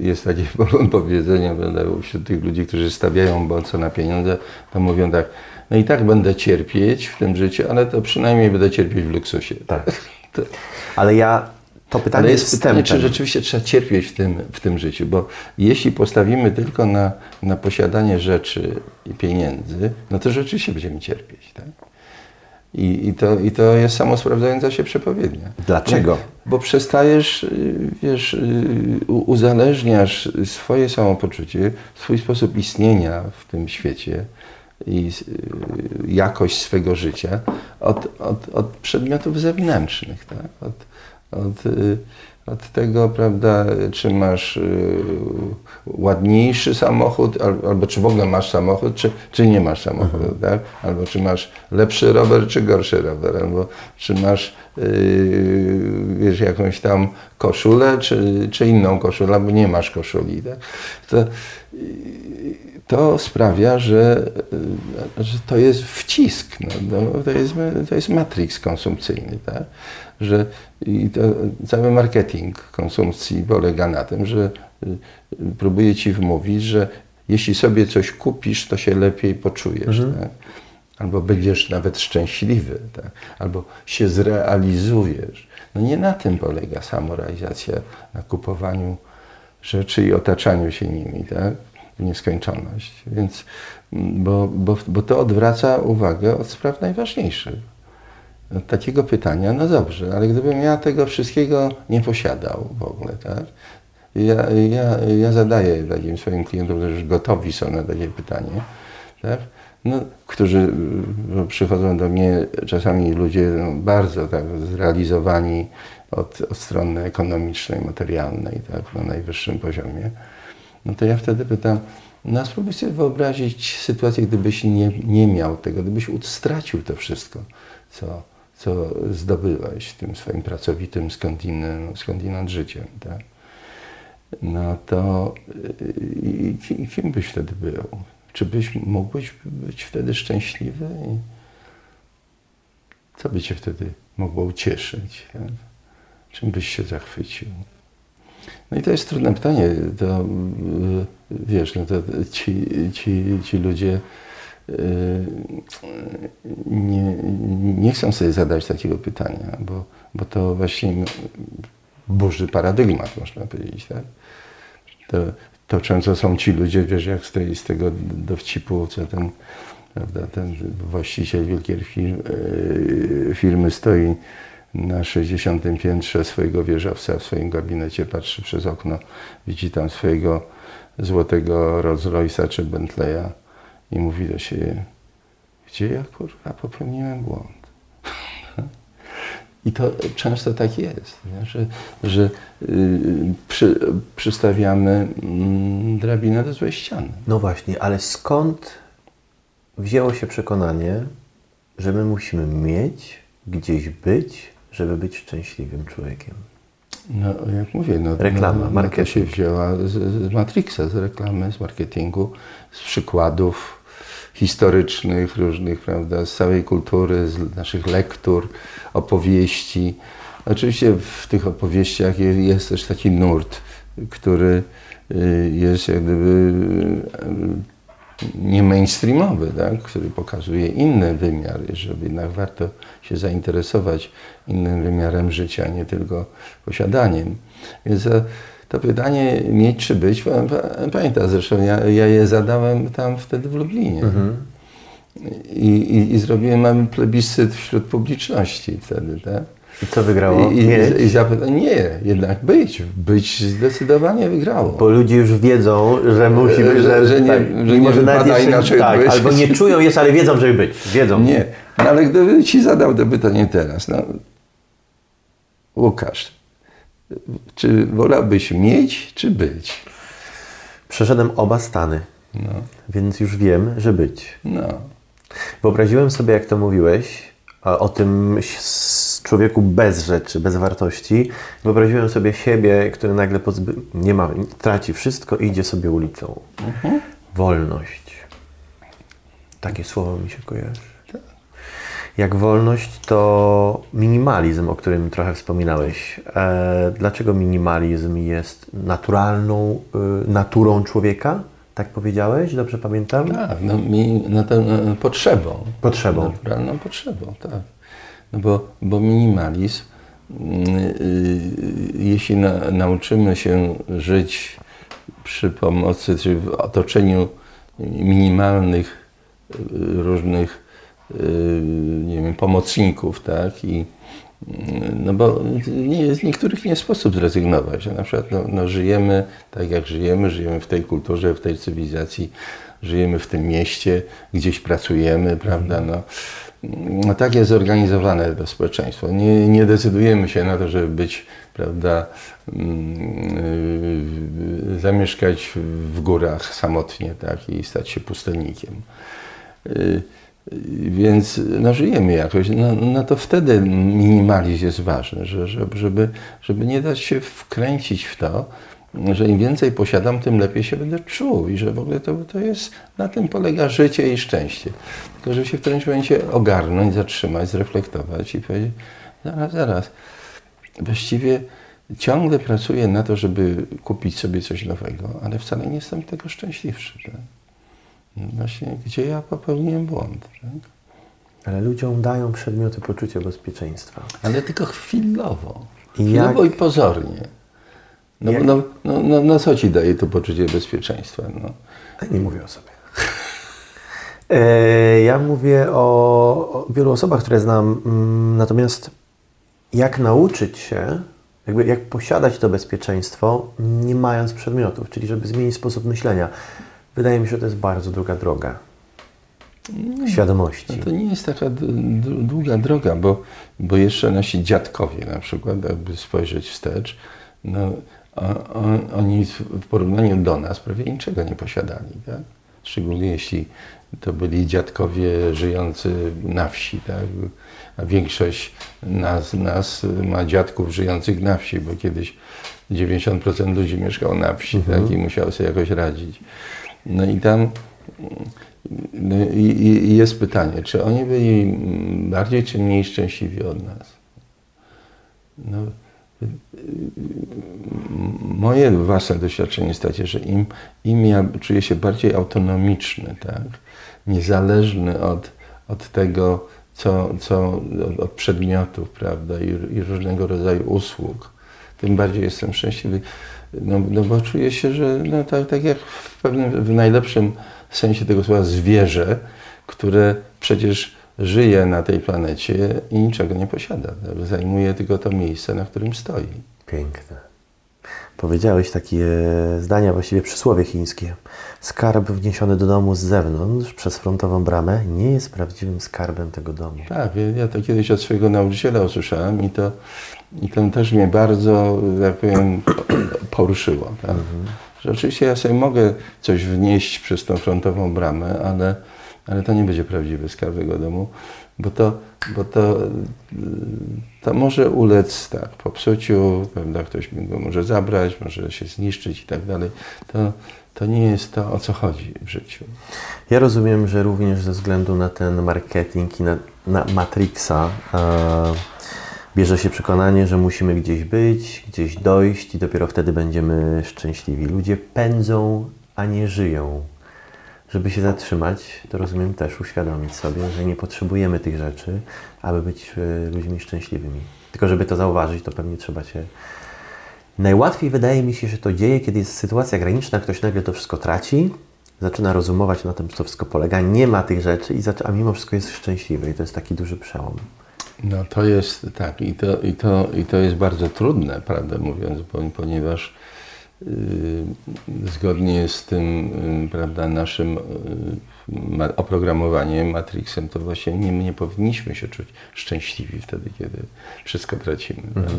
jest takie *laughs* powiedzenie prawda, wśród tych ludzi, którzy stawiają boce na pieniądze, to mówią tak, no i tak będę cierpieć w tym życiu, ale to przynajmniej będę cierpieć w luksusie. Tak. *laughs* To, Ale ja, to pytanie ale jest jest pytanie, czy wstępem. rzeczywiście trzeba cierpieć w tym, w tym życiu, bo jeśli postawimy tylko na, na posiadanie rzeczy i pieniędzy, no to rzeczywiście będziemy cierpieć. Tak? I, i, to, I to jest samo sprawdzająca się przepowiednia. Dlaczego? Bo przestajesz, y, wiesz, y, uzależniasz swoje samopoczucie, swój sposób istnienia w tym świecie i y, jakość swego życia od, od, od przedmiotów zewnętrznych, tak? od, od, od tego, prawda, czy masz y, ładniejszy samochód, al- albo czy w ogóle masz samochód, czy, czy nie masz samochodu, tak? albo czy masz lepszy rower, czy gorszy rower, albo czy masz yy, wiesz, jakąś tam koszulę, czy, czy inną koszulę, albo nie masz koszuli. Tak? To, to sprawia, że, y, że to jest wcisk, no, no, to, jest, to jest matrix konsumpcyjny, tak? że i to, cały marketing konsumpcji polega na tym, że y, próbuje ci wmówić, że jeśli sobie coś kupisz, to się lepiej poczujesz. Tak? Albo będziesz nawet szczęśliwy, tak? albo się zrealizujesz. No nie na tym polega samorealizacja, na kupowaniu rzeczy i otaczaniu się nimi, tak? W nieskończoność. Więc, bo, bo, bo to odwraca uwagę od spraw najważniejszych. Takiego pytania, no dobrze, ale gdybym ja tego wszystkiego nie posiadał w ogóle, tak? Ja, ja, ja zadaję takim swoim klientom, którzy już gotowi są na takie pytanie, tak? no, którzy no, przychodzą do mnie, czasami ludzie no, bardzo tak, zrealizowani od, od strony ekonomicznej, materialnej, tak, na najwyższym poziomie, no to ja wtedy pytam, no spróbuj sobie wyobrazić sytuację, gdybyś nie, nie miał tego, gdybyś stracił to wszystko, co, co zdobyłeś tym swoim pracowitym skądinąd, życiem, tak? No to i, i, kim byś wtedy był? Czy byś mógłbyś być wtedy szczęśliwy? I co by cię wtedy mogło ucieszyć? Tak? Czym byś się zachwycił? No i to jest trudne pytanie. To, wiesz, no to ci, ci, ci ludzie nie, nie chcą sobie zadać takiego pytania, bo, bo to właśnie burzy paradygmat, można powiedzieć. Tak? To, to często są ci ludzie, wiesz, jak z, tej, z tego dowcipu, co ten, prawda, ten właściciel wielkiej firmy, firmy stoi na 60. piętrze swojego wieżowca w swoim gabinecie, patrzy przez okno, widzi tam swojego złotego Rolls Royce'a czy Bentleya i mówi do siebie, gdzie ja kurwa popełniłem błąd. I to często tak jest, nie? że, że yy, przy, przystawiamy yy, drabinę do złej ściany. No właśnie, ale skąd wzięło się przekonanie, że my musimy mieć, gdzieś być, żeby być szczęśliwym człowiekiem? No, jak mówię, no, reklama, no, marketing. No to się wzięła z, z Matrixa, z reklamy, z marketingu, z przykładów historycznych, różnych, prawda, z całej kultury, z naszych lektur, opowieści. Oczywiście w tych opowieściach jest też taki nurt, który y, jest jak gdyby nie mainstreamowy, tak? który pokazuje inny wymiar, żeby jednak warto się zainteresować innym wymiarem życia, nie tylko posiadaniem. Więc e, to pytanie mieć czy być, pamiętam zresztą, ja, ja je zadałem tam wtedy w Lublinie. Mhm. I, i, I, zrobiłem mały plebiscyt wśród publiczności wtedy, tak? I co wygrało? I, i, i zapytałem, nie, jednak być. Być zdecydowanie wygrało. Bo ludzie już wiedzą, że musi być, że, że, nie, tak, że nie wypada inaczej tak, być. Albo nie czują jeszcze, ale wiedzą, żeby być. Wiedzą. Nie, no, ale gdyby Ci zadał to pytanie teraz, no, Łukasz, czy wolałbyś mieć, czy być? Przeszedłem oba stany, no. więc już wiem, że być. No. Wyobraziłem sobie, jak to mówiłeś, o tym człowieku bez rzeczy, bez wartości. Wyobraziłem sobie siebie, który nagle pozby... nie ma, traci wszystko i idzie sobie ulicą. Mhm. Wolność. Takie słowo mi się kojarzy. Jak wolność to minimalizm, o którym trochę wspominałeś. E, dlaczego minimalizm jest naturalną y, naturą człowieka? Tak powiedziałeś? Dobrze pamiętam? Tak, no, mi, to, no, potrzebą. Potrzebą. Naturalną potrzebą, tak. No bo, bo minimalizm, yy, jeśli na, nauczymy się żyć przy pomocy, czy w otoczeniu minimalnych yy, różnych nie wiem, pomocników, tak, i no bo nie, z niektórych nie sposób zrezygnować. Na przykład no, no, żyjemy tak jak żyjemy, żyjemy w tej kulturze, w tej cywilizacji, żyjemy w tym mieście, gdzieś pracujemy, prawda? No, no tak jest zorganizowane to społeczeństwo. Nie, nie decydujemy się na to, żeby być, prawda, yy, zamieszkać w górach samotnie, tak, i stać się pustelnikiem. Yy, więc no, żyjemy jakoś. No, no to wtedy minimalizm jest ważny, że, żeby, żeby nie dać się wkręcić w to, że im więcej posiadam, tym lepiej się będę czuł i że w ogóle to, to jest, na tym polega życie i szczęście. Tylko, żeby się w którymś momencie ogarnąć, zatrzymać, zreflektować i powiedzieć, zaraz, zaraz, właściwie ciągle pracuję na to, żeby kupić sobie coś nowego, ale wcale nie jestem tego szczęśliwszy. Tak? Właśnie, gdzie ja popełniłem błąd. Tak? Ale ludziom dają przedmioty poczucia bezpieczeństwa. Ale tylko chwilowo. Chwilowo jak- i pozornie. No, Jak- no, no, no, no co ci daje to poczucie bezpieczeństwa? No. Nie mówię o sobie. *laughs* E, Ja mówię o, o wielu osobach, które znam. Mm, Natomiast jak nauczyć się, jakby jak posiadać to bezpieczeństwo, nie mając przedmiotów, czyli żeby zmienić sposób myślenia. Wydaje mi się, że to jest bardzo długa droga. Świadomości. No to nie jest taka długa droga, bo, bo jeszcze nasi dziadkowie na przykład, jakby spojrzeć wstecz, no, o, o, oni w porównaniu do nas prawie niczego nie posiadali. Tak? Szczególnie jeśli to byli dziadkowie żyjący na wsi. Tak? A większość nas, nas ma dziadków żyjących na wsi, bo kiedyś 90% ludzi mieszkało na wsi tak? i musiało sobie jakoś radzić. No i tam no i, i- jest pytanie, czy oni byli bardziej czy mniej szczęśliwi od nas? No, moje własne doświadczenie jest takie, że im, im ja czuję się bardziej autonomiczny, tak? niezależny od, od tego, co, co od, od przedmiotów, prawda, I, i różnego rodzaju usług, tym bardziej jestem szczęśliwy. No, no bo czuję się, że no, tak, tak jak w pewnym, w najlepszym sensie tego słowa zwierzę, które przecież żyje na tej planecie i niczego nie posiada. Zajmuje tylko to miejsce, na którym stoi. Piękne. Powiedziałeś takie zdania, właściwie przysłowie chińskie. Skarb wniesiony do domu z zewnątrz przez frontową bramę nie jest prawdziwym skarbem tego domu. Tak, ja- to kiedyś od swojego nauczyciela usłyszałem i to, i to też mnie bardzo, jak powiem, *clears throat* poruszyło. Tak? Że oczywiście ja sobie mogę coś wnieść przez tą frontową bramę, ale, ale to nie będzie prawdziwy skarb tego domu, bo to, bo to, y, to może ulec tak, popsuciu, prawda, ktoś mi go może zabrać, może się zniszczyć i tak dalej. To, to nie jest to, o co chodzi w życiu. Ja rozumiem, że również ze względu na ten marketing i na, na Matrixa e, bierze się przekonanie, że musimy gdzieś być, gdzieś dojść i dopiero wtedy będziemy szczęśliwi. Ludzie pędzą, a nie żyją. Żeby się zatrzymać, to rozumiem też uświadomić sobie, że nie potrzebujemy tych rzeczy, aby być e, ludźmi szczęśliwymi. Tylko żeby to zauważyć, to pewnie trzeba się Najłatwiej wydaje mi się, że to dzieje, kiedy jest sytuacja graniczna, ktoś nagle to wszystko traci, zaczyna rozumować na tym, co to wszystko polega, nie ma tych rzeczy, i zaczy- a mimo wszystko jest szczęśliwy. I to jest taki duży przełom. No to jest tak i to, i to, i to jest bardzo trudne, prawdę mówiąc, ponieważ yy, zgodnie z tym, yy, prawda, naszym yy, ma, oprogramowaniem, Matrixem, to właśnie nie, nie powinniśmy się czuć szczęśliwi wtedy, kiedy wszystko tracimy. prawda?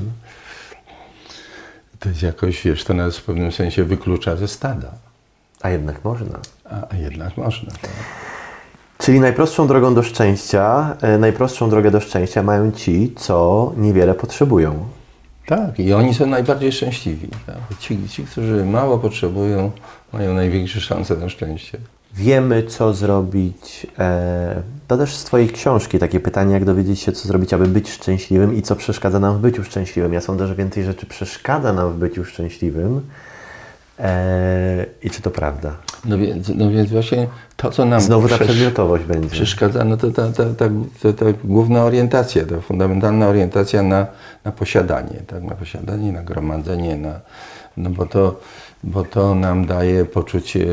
To jest jakoś, wiesz, to nas w pewnym sensie wyklucza ze stada, A jednak można. a, a jednak można. Tak? Czyli najprostszą drogą do szczęścia, e, najprostszą drogę do szczęścia mają ci, co niewiele potrzebują. Tak, i oni są najbardziej szczęśliwi. Tak? Ci, ci, którzy mało potrzebują, mają największe szanse na szczęście. Wiemy, co zrobić. E, to też z Twojej książki takie pytanie, jak dowiedzieć się, co zrobić, aby być szczęśliwym i co przeszkadza nam w byciu szczęśliwym. Ja sądzę, że więcej rzeczy przeszkadza nam w byciu szczęśliwym. E, I czy to prawda? No więc, no więc właśnie to, co nam Znowu ta przedmiotowość będzie. przeszkadza, no to ta, ta, ta, ta, ta główna orientacja, ta fundamentalna orientacja na, na posiadanie, tak? na posiadanie, na gromadzenie, na, no bo, to, bo to nam daje poczucie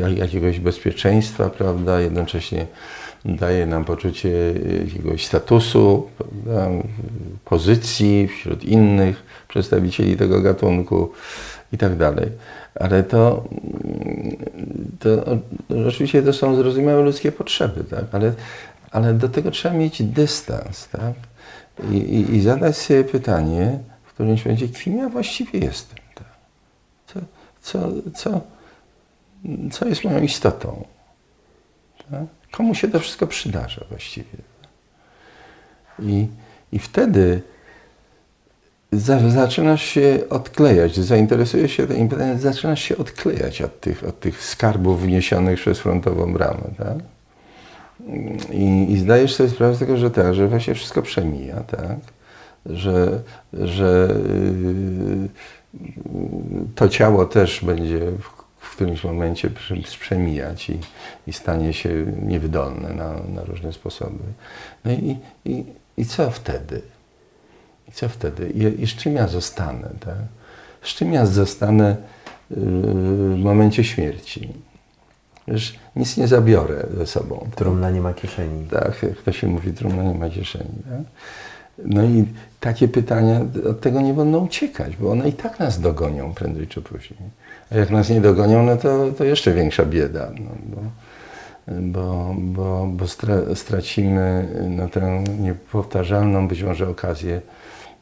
jak- jakiegoś bezpieczeństwa, prawda, jednocześnie daje nam poczucie jakiegoś statusu, prawda? pozycji wśród innych przedstawicieli tego gatunku i tak dalej. Ale to, to oczywiście to są zrozumiałe ludzkie potrzeby, tak? ale, ale do tego trzeba mieć dystans tak? I, i, i zadać sobie pytanie w którymś momencie, kim ja właściwie jestem. Co, co, co, jest moją istotą? Tak? Komu się to wszystko przydarza właściwie? I, i wtedy za, zaczynasz się odklejać, zainteresujesz się tym pytaniem, zaczynasz się odklejać od tych, od tych skarbów wniesionych przez frontową bramę. Tak? I, I zdajesz sobie sprawę z tego, że tak, że właśnie wszystko przemija, tak? że, że to ciało też będzie w, którymś momencie przemijać i, i stanie się niewydolne na, na różne sposoby. No i, i, i co wtedy? I co wtedy? I, i z czym ja zostanę? Tak? Z czym ja zostanę yy, w momencie śmierci? Już nic nie zabiorę ze sobą. Trumna nie ma kieszeni. Tak, jak to się mówi, trumna nie ma kieszeni. Tak? No i takie pytania, od tego nie wolno uciekać, bo one i tak nas dogonią prędzej czy później. A jak nas nie dogonią, no to, to jeszcze większa bieda. No, bo, bo, bo, bo stra, stracimy no, tę niepowtarzalną być może okazję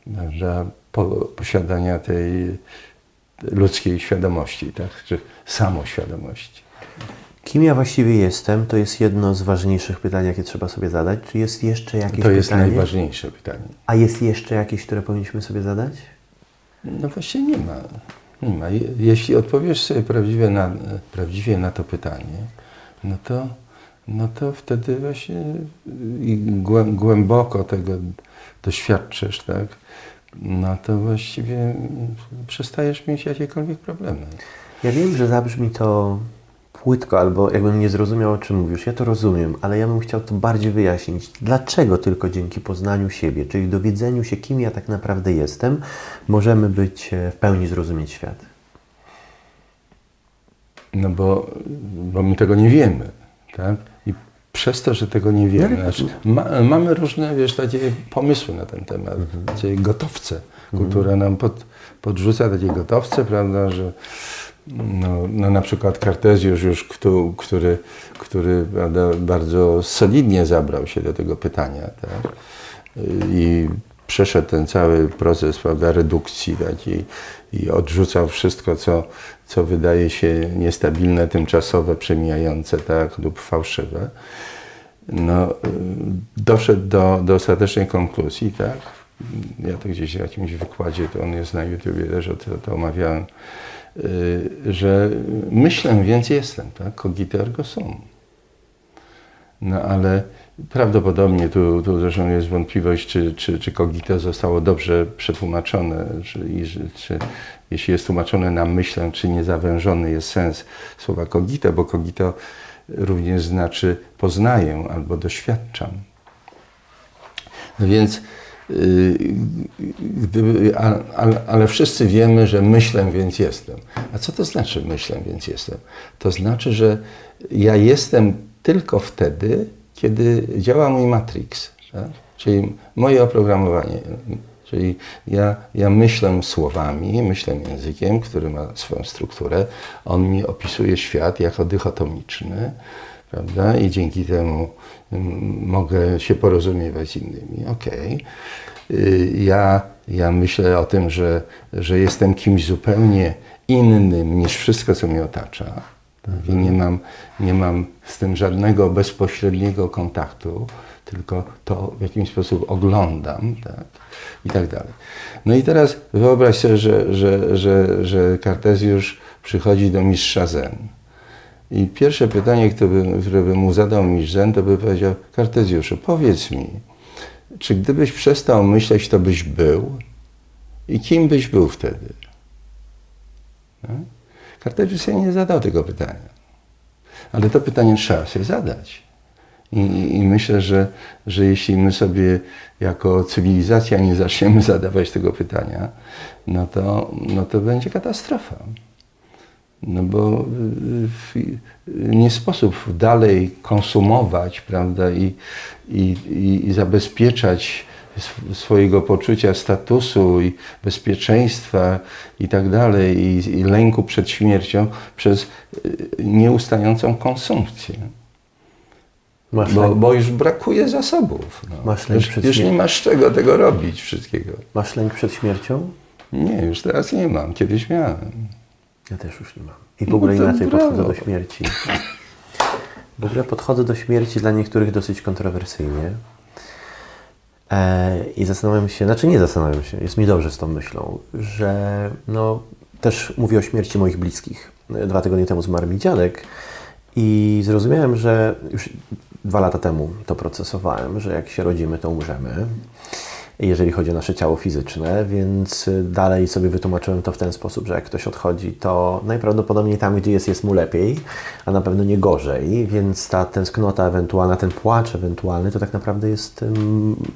dla po, posiadania tej ludzkiej świadomości, tak? czy samoświadomości. Kim ja właściwie jestem, to jest jedno z ważniejszych pytań, jakie trzeba sobie zadać. Czy jest jeszcze jakieś pytanie? To jest pytanie? najważniejsze pytanie. A jest jeszcze jakieś, które powinniśmy sobie zadać? No właśnie nie ma. Nie ma. Jeśli odpowiesz sobie prawdziwie na, prawdziwie na to pytanie, no to, no to wtedy właśnie głęboko tego doświadczysz, tak? No to właściwie przestajesz mieć jakiekolwiek problemy. Ja wiem, że zabrzmi to płytko, albo jakbym nie zrozumiał, o czym mówisz. Ja to rozumiem, ale ja bym chciał to bardziej wyjaśnić. Dlaczego tylko dzięki poznaniu siebie, czyli dowiedzeniu się, kim ja tak naprawdę jestem, możemy być e, w pełni zrozumieć świat? No bo, bo my tego nie wiemy, tak? I przez to, że tego nie wiemy, znaczy, ma, mamy różne, wiesz, takie pomysły na ten temat, mhm. takie gotowce. Kultura nam pod, podrzuca takie gotowce, prawda, że no, no na przykład Kartezjusz już, który, który prawda, bardzo solidnie zabrał się do tego pytania tak? i przeszedł ten cały proces prawda, redukcji tak? I, odrzucał wszystko, co, co wydaje się niestabilne, tymczasowe, przemijające tak? lub fałszywe. No, doszedł do, do ostatecznej konkluzji, tak? Ja to gdzieś w jakimś wykładzie, to on jest na YouTubie też, to, to omawiałem, że myślę, więc jestem, tak? Cogite ergo sum. No ale prawdopodobnie tu, tu zresztą jest wątpliwość, czy, czy, czy cogito zostało dobrze przetłumaczone, czy, czy jeśli jest tłumaczone na myślę, czy niezawężony jest sens słowa cogito, bo cogito również znaczy poznaję albo doświadczam. No więc Y, gdyby, ale, ale wszyscy wiemy, że myślę, więc jestem. A co to znaczy myślę, więc jestem? To znaczy, że ja jestem tylko wtedy, kiedy działa mój matrix, tak? czyli moje oprogramowanie. Czyli ja, ja myślę słowami, myślę językiem, który ma swoją strukturę. On mi opisuje świat jako dychotomiczny, prawda? I dzięki temu mogę się porozumiewać z innymi. Okej. Okay. Ja, ja myślę o tym, że, że jestem kimś zupełnie innym niż wszystko, co mnie otacza. Tak? I nie mam, nie mam z tym żadnego bezpośredniego kontaktu, tylko to w jakiś sposób oglądam tak? i tak dalej. No i teraz wyobraź sobie, że, że, że, że Kartezjusz przychodzi do mistrza Zen i pierwsze pytanie, które by, które by mu zadał Zen, to by powiedział, Kartezjuszu, powiedz mi, czy gdybyś przestał myśleć, to byś był? I kim byś był wtedy? No? Kartezjusz sobie nie zadał tego pytania. Ale to pytanie trzeba sobie zadać. I, I, myślę, że, że jeśli my sobie jako cywilizacja nie zaczniemy *laughs* zadawać tego pytania, no to, no to będzie katastrofa. No bo y, y, nie sposób dalej konsumować, prawda, i, i, i zabezpieczać swojego poczucia statusu i bezpieczeństwa i tak dalej, i, i lęku przed śmiercią przez y, nieustającą konsumpcję. Bo, bo, już brakuje zasobów. No. już, już nie masz czego tego robić wszystkiego. Masz lęk przed śmiercią? Nie, już teraz nie mam. Kiedyś miałem. Ja też już nie mam. I w ogóle no inaczej brawo. podchodzę do śmierci. W ogóle podchodzę do śmierci dla niektórych dosyć kontrowersyjnie. E, I zastanawiam się, znaczy nie zastanawiam się, jest mi dobrze z tą myślą, że no, też mówię o śmierci moich bliskich. Dwa tygodnie temu zmarł mi dziadek i zrozumiałem, że już dwa lata temu to procesowałem, że jak się rodzimy, to umrzemy. Jeżeli chodzi o nasze ciało fizyczne, więc y, dalej sobie wytłumaczyłem to w ten sposób, że jak ktoś odchodzi, to najprawdopodobniej tam, gdzie jest, jest mu lepiej, a na pewno nie gorzej, więc ta tęsknota ewentualna, ten płacz ewentualny, to tak naprawdę jest,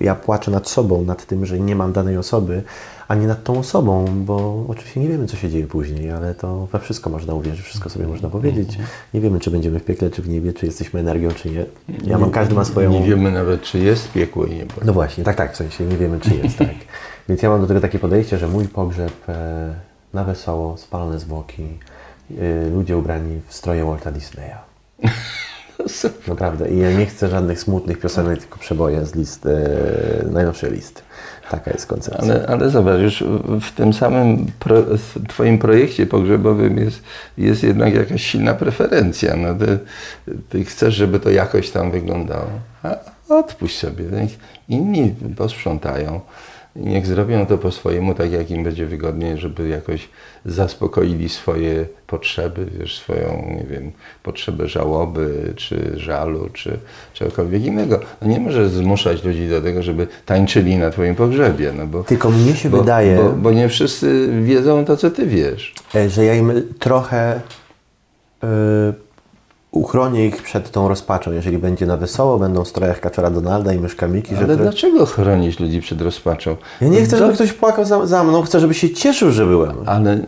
ja płaczę nad sobą, nad tym, że nie mam danej osoby, a nie nad tą osobą, bo oczywiście nie wiemy, co się dzieje później, ale to we wszystko można uwierzyć, wszystko sobie można powiedzieć. Nie wiemy, czy będziemy w piekle, czy w niebie, czy jesteśmy energią, czy nie. Ja mam, każdy ma swoją... Nie wiemy nawet, czy jest piekło i niebo. No właśnie, tak, tak, w sensie nie wiemy, czy jest, tak. *laughs* Więc ja mam do tego takie podejście, że mój pogrzeb e, na wesoło, spalone zwłoki, e, ludzie ubrani w stroje Walta Disneya. *laughs* *laughs* Naprawdę. I ja nie chcę żadnych smutnych piosenek, tylko przeboje z list, e, najnowszej listy. Taka jest koncepcja. Ale, ale zobacz, już w tym samym pro, w Twoim projekcie pogrzebowym jest, jest jednak jakaś silna preferencja. No ty, ty chcesz, żeby to jakoś tam wyglądało. A odpuść sobie. Niech inni posprzątają. Niech zrobią to po swojemu, tak jak im będzie wygodniej, żeby jakoś zaspokoili swoje potrzeby, wiesz, swoją, nie wiem, potrzebę żałoby, czy żalu, czy czegokolwiek innego. No nie możesz zmuszać ludzi do tego, żeby tańczyli na twoim pogrzebie, no bo... Tylko mnie się bo, wydaje, Bo, bo nie wszyscy wiedzą to, co ty wiesz. e, że ja im trochę e, uchronię ich przed tą rozpaczą. Jeżeli będzie na wesoło, będą w strojach Kaczora Donalda i myszka Miki, Ale tro- dlaczego chronić ludzi przed rozpaczą? Ja nie chcę, żeby ktoś płakał za, za mną, chcę, żeby się cieszył, że byłem. Ale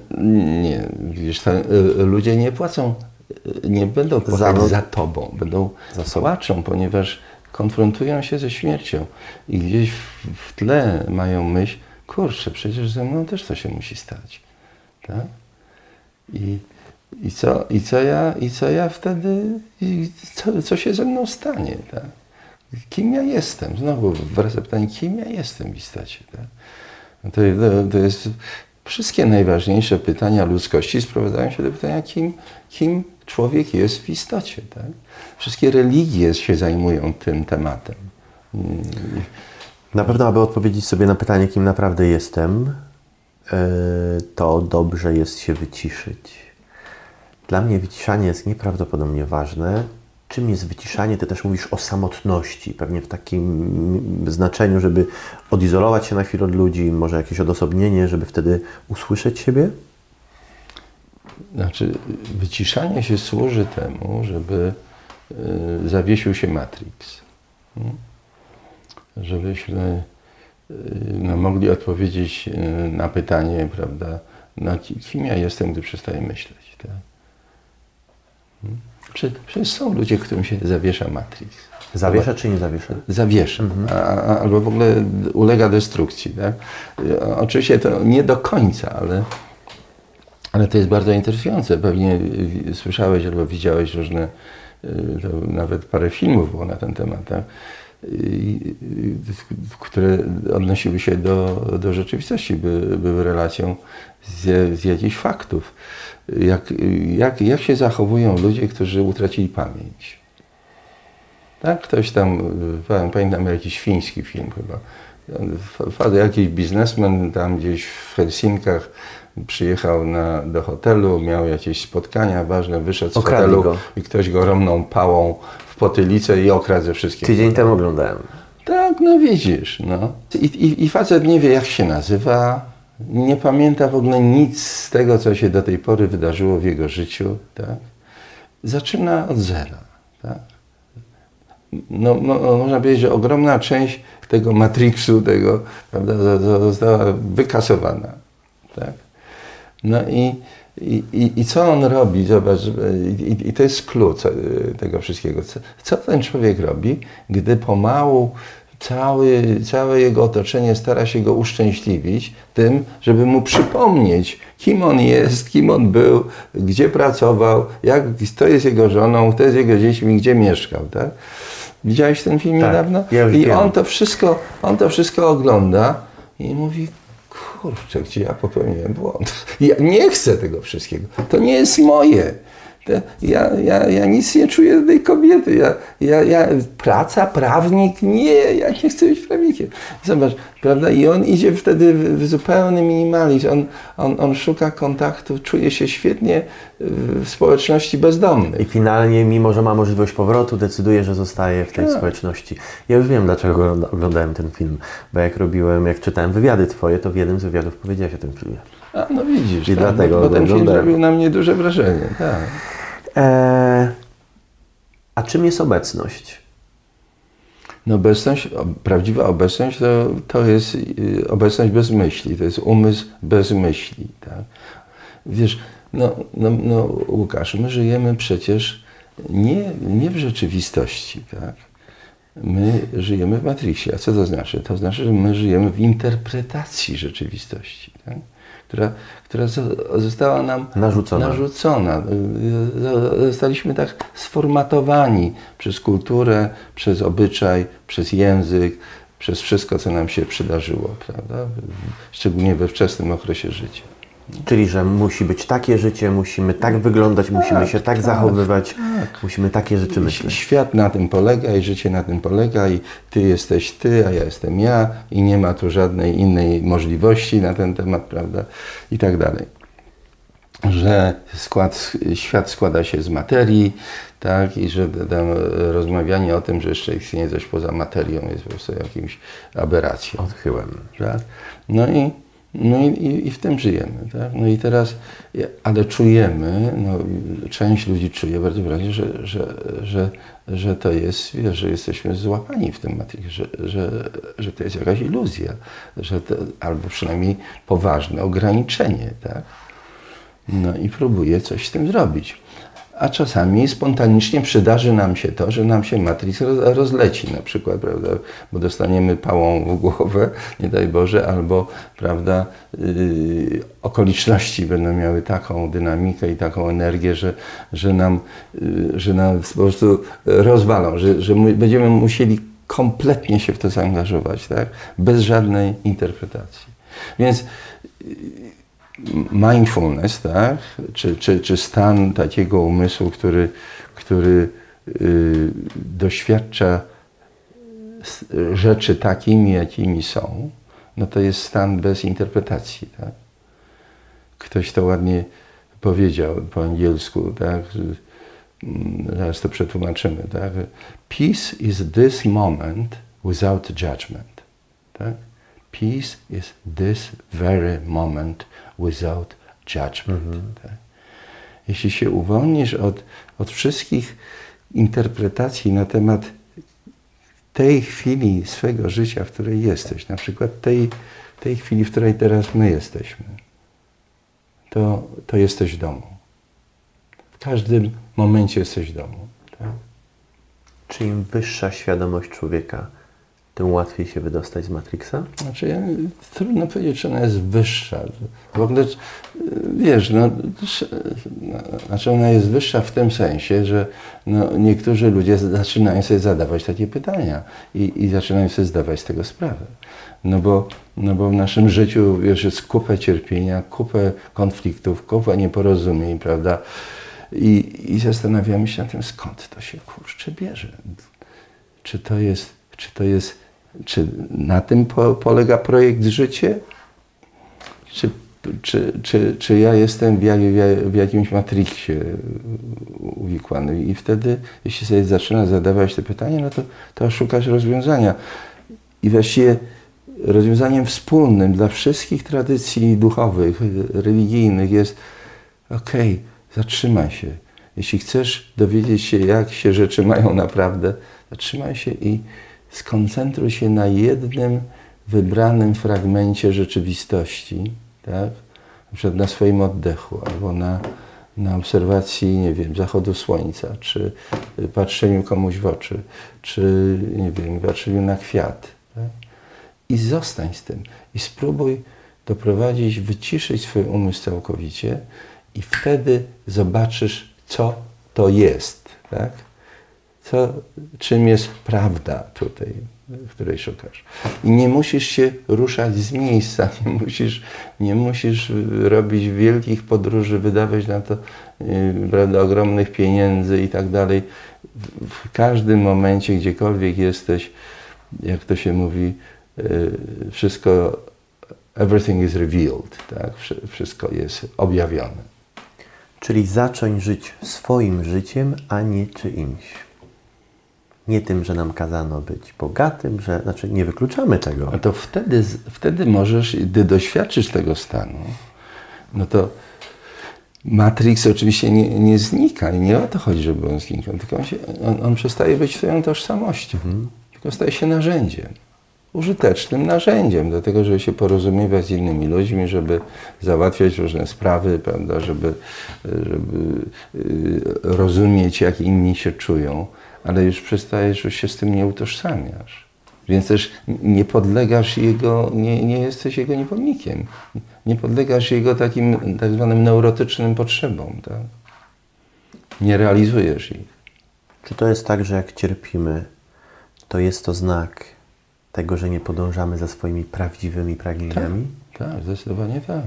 nie, widzisz, to, y, ludzie nie płacą, y, nie będą płakać mną. za tobą, będą Za sobą. płaczą, ponieważ konfrontują się ze śmiercią i gdzieś w, w tle mają myśl, kurczę, przecież ze mną też to się musi stać. Tak? I, i, co, i, co ja, I co ja wtedy, co, co się ze mną stanie? Tak? Kim ja jestem? Znowu wraca pytanie, kim ja jestem w istocie? Tak? No To, to, jest wszystkie najważniejsze pytania ludzkości sprowadzają się do pytania, kim, kim człowiek jest w istocie. Tak? Wszystkie religie się zajmują tym tematem. Mm, Na pewno, aby odpowiedzieć sobie na pytanie, kim naprawdę jestem, e, to dobrze jest się wyciszyć. Dla mnie wyciszanie jest nieprawdopodobnie ważne. Czym jest wyciszanie? Ty też mówisz o samotności, pewnie w takim znaczeniu, żeby odizolować się na chwilę od ludzi, może jakieś odosobnienie, żeby wtedy usłyszeć siebie? Znaczy, wyciszanie się służy temu, żeby y, zawiesił się Matrix. Mm. Żebyśmy y, no, mogli odpowiedzieć y, na pytanie, prawda, no, ki- kim ja jestem, gdy przestaję myśleć. Czy, przecież są ludzie, którym się zawiesza Matrix. Zawiesza czy nie zawiesza? Zawiesza, a, a, albo w ogóle ulega destrukcji. Tak? Oczywiście to nie do końca, ale, ale to jest bardzo interesujące. Pewnie słyszałeś albo widziałeś różne, y, nawet parę filmów było na ten temat, tak? Y, y, które odnosiły się do, do rzeczywistości, by, były relacją z, z jakichś faktów. Jak, jak, jak się zachowują ludzie, którzy utracili pamięć. Tak, ktoś tam, pa- pamiętam jakiś fiński film chyba. Jakiś biznesmen tam gdzieś w Helsinkach przyjechał na, do hotelu, miał jakieś spotkania ważne, wyszedł z Okradli hotelu go. i ktoś go romną pałą potylicę i okradł ze wszystkich. Tydzień temu oglądałem. Tak, no widzisz, no. I, i, I facet nie wie, jak się nazywa, nie pamięta w ogóle nic z tego, co się do tej pory wydarzyło w jego życiu, tak? Zaczyna od zera, tak? No, no, można powiedzieć, że ogromna część tego matrixu, tego, prawda, zo- zo- została wykasowana, tak? No i, i, i, i co on robi? Zobacz, i, i to jest klucz e, tego wszystkiego. Co, co ten człowiek robi, gdy pomału cały, całe jego otoczenie stara się go uszczęśliwić tym, żeby mu przypomnieć, kim on jest, kim on był, gdzie pracował, jak, kto jest jego żoną, kto jest jego dziećmi, gdzie mieszkał, tak? Widziałeś ten film Tak, niedawno? ja I on to wszystko, on to wszystko ogląda i mówi, kurczę, gdzie ja popełniłem błąd. Ja nie chcę tego wszystkiego. To nie jest moje. Ja, ja, ja nic nie czuję tej kobiety. Ja, ja, ja, praca, prawnik, nie, ja nie chcę być prawnikiem. Zobacz, prawda? I on idzie wtedy w, w zupełny minimalizm. On, on, on szuka kontaktu, czuje się świetnie w społeczności bezdomnych. I finalnie, mimo że ma możliwość powrotu, decyduje, że zostaje w tej Tak. społeczności. Ja już wiem, dlaczego oglądałem ten film. Bo jak robiłem, jak czytałem wywiady Twoje, to w jednym z wywiadów powiedziałeś o tym filmie. A, no widzisz, I tak, dlatego bo, bo ten film zrobił na mnie duże wrażenie. Tak. Eee, a czym jest obecność? No obecność, prawdziwa obecność to, to jest y, obecność bez myśli, to jest umysł bez myśli. Tak? Wiesz, no, no, no Łukasz, my żyjemy przecież nie, nie w rzeczywistości, tak? My żyjemy w Matrixie. A co to znaczy? To znaczy, że my żyjemy w interpretacji rzeczywistości, tak? Która, która zo- została nam Narzucona. narzucona. Y, Zostaliśmy tak sformatowani przez kulturę, przez obyczaj, przez język, przez wszystko, co nam się przydarzyło, prawda? Szczególnie we wczesnym okresie życia. Czyli, że musi być takie życie, musimy tak wyglądać, musimy się tak, zachowywać, musimy takie rzeczy myśleć. Świat na tym polega i życie na tym polega i ty jesteś ty, a ja jestem ja i nie ma tu żadnej innej możliwości na ten temat, prawda? I tak dalej. Że skład, świat składa się z materii, tak? I że tam rozmawianie o tym, że jeszcze istnieje coś poza materią jest po prostu jakimś aberracją. Odchyłem. Tak? No i, no i, i, i w tym żyjemy. Tak? No i teraz, ale czujemy, no, część ludzi czuje bardzo wyraźnie, że, że, że, że to jest, wiesz, że jesteśmy złapani w tym Matrixie, że, że, że to jest jakaś iluzja, że to, albo przynajmniej poważne ograniczenie. Tak? No i próbuje coś z tym zrobić. A czasami spontanicznie przydarzy nam się to, że nam się Matrix roz- rozleci na przykład, prawda, bo dostaniemy pałą w głowę, nie daj Boże, albo, prawda, yy, okoliczności będą miały taką dynamikę i taką energię, że, że, nam, yy, że nam po prostu rozwalą, że, że my będziemy musieli kompletnie się w to zaangażować, tak, bez żadnej interpretacji. Więc mindfulness, tak? czy, czy, czy stan takiego umysłu, który, który y, doświadcza rzeczy takimi, jakimi są, no to jest stan bez interpretacji. Tak? Ktoś to ładnie powiedział po angielsku, tak? Mm, zaraz to przetłumaczymy. Tak? Peace is this moment without judgment. Tak? Peace is this very moment without judgment. Tak? Jeśli się uwolnisz od, od wszystkich interpretacji na temat tej chwili swego życia, w której jesteś, na przykład tej, tej chwili, w której teraz my jesteśmy, to, to jesteś w domu. W każdym momencie jesteś w domu. Tak? Czy im wyższa świadomość człowieka, tym łatwiej się wydostać z Matrixa? Znaczy, ja, trudno powiedzieć, czy ona jest wyższa. W ogóle, y, wiesz, no, sz- no, znaczy ona jest wyższa w tym sensie, że no, niektórzy ludzie zaczynają sobie zadawać takie pytania i, i zaczynają sobie zdawać z tego sprawę. No bo, no bo w naszym życiu, wiesz, jest kupę cierpienia, kupę konfliktów, kupę nieporozumień, prawda? I, I zastanawiamy się nad tym, skąd to się kurczę bierze. Czy to jest, czy to jest, czy na tym po, polega projekt życie? Czy, czy, czy, czy ja jestem w, jak, w jakimś matriksie uwikłany? I wtedy, jeśli sobie zaczyna zadawać te pytania, no to, to szukasz rozwiązania. I właściwie rozwiązaniem wspólnym dla wszystkich tradycji duchowych, religijnych jest okej, zatrzymaj się. Jeśli chcesz dowiedzieć się, jak się rzeczy mają naprawdę, zatrzymaj się i skoncentruj się na jednym wybranym fragmencie rzeczywistości, tak? Na przykład na swoim oddechu albo na, na obserwacji, nie wiem, zachodu słońca, czy patrzeniu komuś w oczy, czy, nie wiem, patrzeniu na kwiat. Tak? I zostań z tym. I spróbuj doprowadzić, wyciszyć swój umysł całkowicie i wtedy zobaczysz, co to jest, tak? Co, czym jest prawda tutaj. w której szukasz. I nie musisz się ruszać z miejsca, *laughs* nie musisz, nie musisz robić wielkich podróży, wydawać na to yy, prawda, ogromnych pieniędzy i tak dalej. W, każdym momencie, gdziekolwiek jesteś, jak to się mówi, yy, wszystko, everything is revealed, tak? wszystko jest objawione. Czyli zacząć żyć swoim życiem, a nie czyimś. Nie tym, że nam kazano być bogatym, że znaczy nie wykluczamy tego. A to wtedy, wtedy możesz, gdy doświadczysz tego stanu, no to Matrix oczywiście nie, nie znika i nie o to chodzi, żeby on zniknął, tylko on, się, on, on przestaje być swoją tożsamością, mhm. tylko staje się narzędziem użytecznym narzędziem do tego, żeby się porozumiewać z innymi ludźmi, żeby załatwiać różne sprawy, prawda, żeby, żeby y, rozumieć, jak inni się czują, ale już przestajesz, już się z tym nie utożsamiasz. Więc też nie podlegasz jego, nie, nie jesteś jego niewolnikiem. Nie podlegasz jego takim tak zwanym neurotycznym potrzebom. Tak? Nie realizujesz ich. Czy to jest tak, że jak cierpimy, to jest to znak, tego, że nie podążamy za swoimi prawdziwymi pragnieniami? Tak, tak zdecydowanie tak.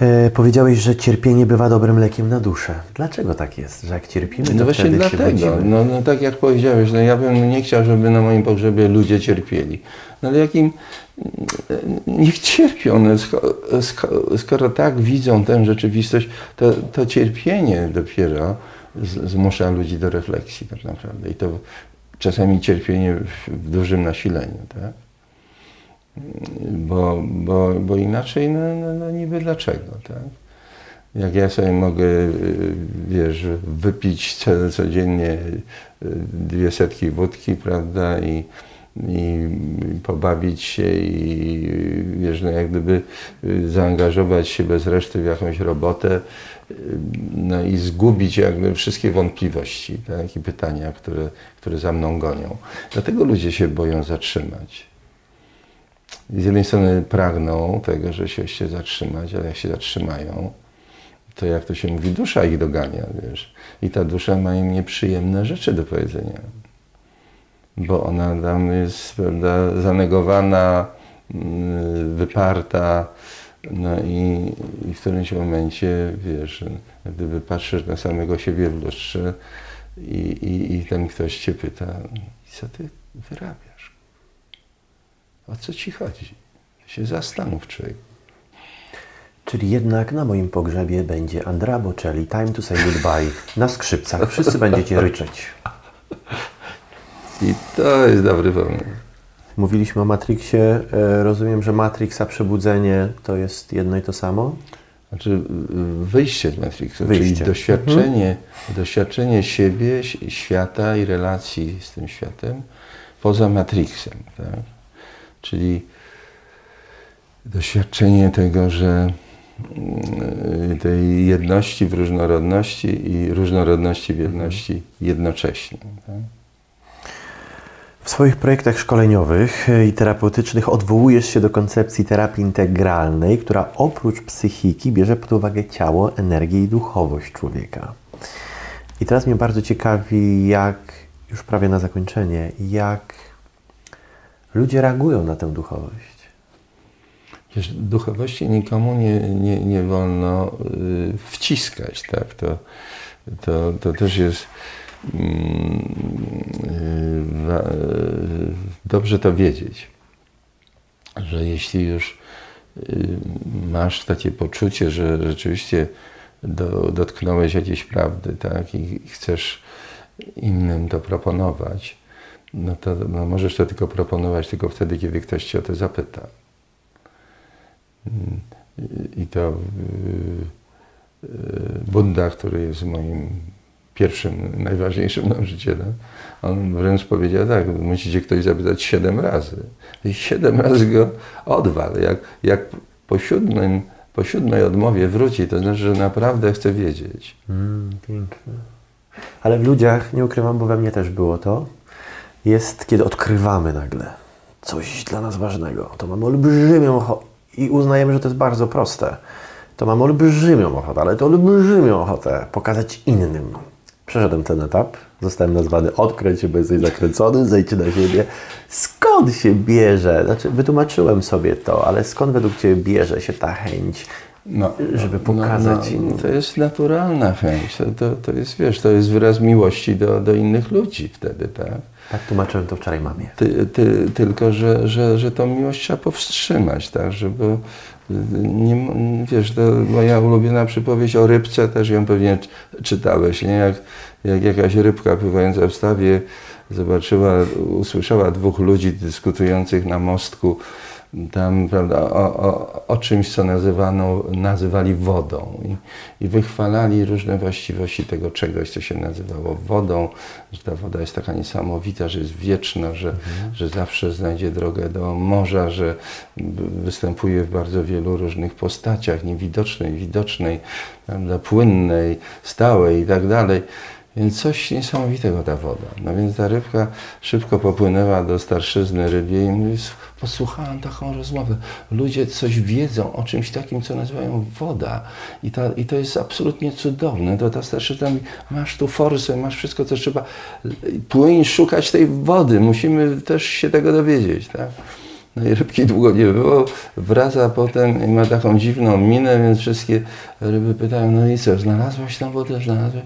E, powiedziałeś, że cierpienie bywa dobrym lekiem na duszę. Dlaczego tak jest, że jak cierpimy, to no właśnie wtedy dlatego. się no, no tak jak powiedziałeś, no ja bym nie chciał, żeby na moim pogrzebie ludzie cierpieli. No ale jakim niech cierpią, no, skoro, skoro, tak widzą tę rzeczywistość, to, to cierpienie dopiero zmusza ludzi do refleksji tak naprawdę. I to czasami cierpienie w, w dużym nasileniu, tak? Bo, bo, bo inaczej, no, no, no niby dlaczego, tak? Jak ja sobie mogę, wiesz, wypić codziennie dwie setki wódki, prawda, i, i pobawić się i wiesz, no jak gdyby zaangażować się bez reszty w jakąś robotę, no i zgubić jakby wszystkie wątpliwości tak, i pytania, które, które za mną gonią. Dlatego ludzie się boją zatrzymać. Z jednej strony pragną tego, że się, się zatrzymać, ale jak się zatrzymają, to jak to się mówi, dusza ich dogania, wiesz. I ta dusza ma im nieprzyjemne rzeczy do powiedzenia. Bo ona tam jest, prawda, zanegowana, mm, wyparta, no i, i w którymś momencie, wiesz, gdyby patrzysz na samego siebie w lustrze i, i, i ten ktoś cię pyta, co ty wyrabiasz? O co ci chodzi? Się zastanów, człowiek. Czyli jednak na moim pogrzebie będzie Andra Bocelli, Time to say goodbye, na skrzypcach. Wszyscy będziecie ryczeć. I to jest dobry pomysł. Mówiliśmy o Matrixie. E, rozumiem, że Matrix a przebudzenie to jest jedno i to samo? Znaczy wyjście z Matrixa, wyjście. czyli doświadczenie, mhm. doświadczenie siebie, świata i relacji z tym światem poza Matrixem. Tak? Czyli doświadczenie tego, że mm, tej jedności w różnorodności i różnorodności w jedności jednocześnie. Tak? W swoich projektach szkoleniowych i terapeutycznych odwołujesz się do koncepcji terapii integralnej, która oprócz psychiki bierze pod uwagę ciało, energię i duchowość człowieka. I teraz mnie bardzo ciekawi, jak, już prawie na zakończenie, jak ludzie reagują na tę duchowość. Wiesz, duchowości nikomu nie, nie, nie wolno y, wciskać, tak? To, to, to też jest Mm, y, y, dobrze to wiedzieć, że jeśli już masz takie poczucie, że rzeczywiście do, dotknąłeś jakiejś prawdy, tak, i chcesz innym to proponować, no to no możesz to tylko proponować tylko wtedy, kiedy ktoś cię o to zapyta. I to Buddha, który jest moim pierwszym, najważniejszym nauczycielem, on wręcz powiedział tak, musicie ktoś zapytać siedem razy. I siedem razy go odwal. Jak, jak po, siódmym, po siódmej odmowie wróci, to znaczy, że naprawdę chce wiedzieć. Mm, piękne. Ale w ludziach, nie ukrywam, bo we mnie też było to, jest, kiedy odkrywamy nagle coś dla nas ważnego. To mamy olbrzymią ochotę i uznajemy, że to jest bardzo proste. To mamy olbrzymią ochotę, ale to olbrzymią ochotę pokazać innym przeszedłem ten etap, zostałem nazwany odkręć się, bo jesteś zakręcony, zejdź na ziemię. Skąd się bierze? Znaczy, wytłumaczyłem sobie to, ale skąd według Ciebie bierze się ta chęć, No, żeby pokazać no, innym? no, To jest naturalna chęć. To, to, to jest, wiesz, to jest wyraz miłości do, do innych ludzi wtedy, tak? Tak tłumaczyłem to wczoraj mamie. Ty, ty, tylko, że, że, że tą miłość trzeba powstrzymać, tak, żeby nie, wiesz, to moja ulubiona przypowieść o rybce, też ją pewnie czy- czytałeś, nie? Jak, jak jakaś rybka pływająca w stawie zobaczyła, usłyszała dwóch ludzi dyskutujących na mostku tam, prawda, o, o, o czymś, co nazywano, nazywali wodą I, i wychwalali różne właściwości tego czegoś, co się nazywało wodą, że ta woda jest taka niesamowita, że jest wieczna, że, że zawsze znajdzie drogę do morza, że występuje w bardzo wielu różnych postaciach, niewidocznej, widocznej, prawda, płynnej, stałej i tak dalej. Więc coś niesamowitego ta woda. No więc ta rybka szybko popłynęła do starszyzny rybiej i mówi, "S- posłuchałam taką rozmowę. Ludzie coś wiedzą o czymś takim, co nazywają woda. I, ta, i to jest absolutnie cudowne. To ta starszyzna mówi, masz tu forsę, masz wszystko, co trzeba. Płyń szukać tej wody. Musimy też się tego dowiedzieć. Tak? No i rybki długo nie było, wraca potem i ma taką dziwną minę, więc wszystkie ryby pytają, no i co, znalazłaś tą wodę, znalazłaś?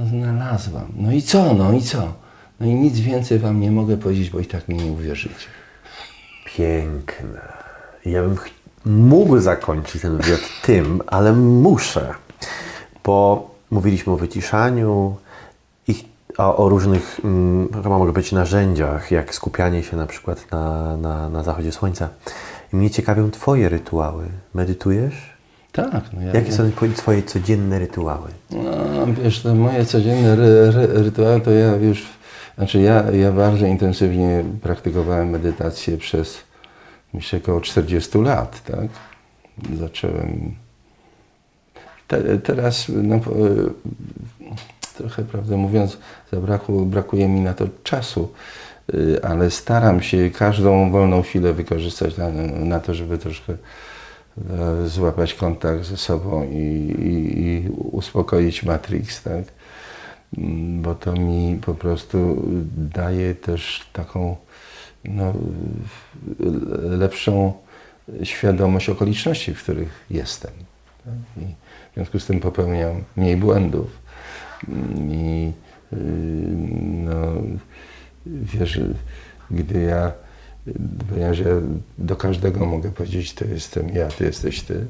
No znalazłam. No i co, no i co? No i nic więcej wam nie mogę powiedzieć, bo i tak mi nie uwierzycie. Piękne. Ja bym mógł zakończyć ten wywiad tym, ale muszę, bo mówiliśmy o wyciszaniu i o, o różnych, mm, chyba mogę powiedzieć, narzędziach, jak skupianie się na przykład na, na, na zachodzie słońca. I mnie ciekawią Twoje rytuały. Medytujesz? Tak, no ja, Jakie są twoje- codzienne rytuały? No, wiesz, te moje codzienne ry, ry, rytuały to ja już, znaczy ja, ja bardzo intensywnie praktykowałem medytację przez, myślę, około 40 lat, tak? Zacząłem, te, teraz, no, trochę, prawdę mówiąc, zabrakło, brakuje mi na to czasu, y, ale staram się każdą wolną chwilę wykorzystać na, na to, żeby troszkę złapać kontakt ze sobą i, i, i uspokoić Matrix, tak? Mm, Bo to mi po prostu daje też taką no, lepszą świadomość okoliczności, w których jestem. Tak? W związku z tym popełniam mniej błędów. Mm, I yy, no, wiesz, gdy ja, ponieważ ja do każdego mogę powiedzieć, to jestem ja, ty jesteś ty,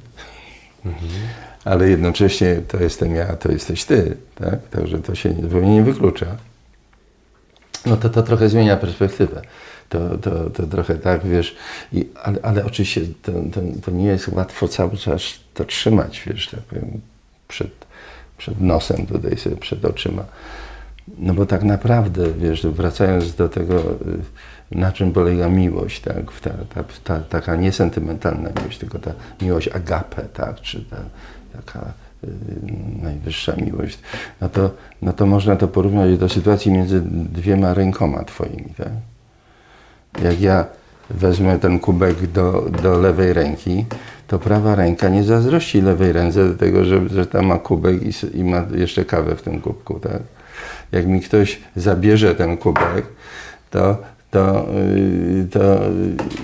ale jednocześnie to jestem ja, to jesteś ty, tak? Także to się zupełnie nie wyklucza. No to to trochę zmienia perspektywę. To, to, to trochę tak, wiesz, i, ale, ale oczywiście to, to, to nie jest łatwo cały czas to trzymać, wiesz, tak powiem, przed, przed nosem tutaj sobie, przed oczyma. No bo tak naprawdę, wiesz, wracając do tego, y, na czym polega miłość, tak, ta, ta, ta, taka niesentymentalna miłość, tylko ta miłość agape, tak, czy ta, taka y, najwyższa miłość, no to, no to można to porównać do sytuacji między dwiema rękoma twoimi, tak. Jak ja wezmę ten kubek do, do lewej ręki, to prawa ręka nie zazdrości lewej ręce do tego, że, że tam ma kubek i, i ma jeszcze kawę w tym kubku, tak? Jak mi ktoś zabierze ten kubek, to, to, yy, to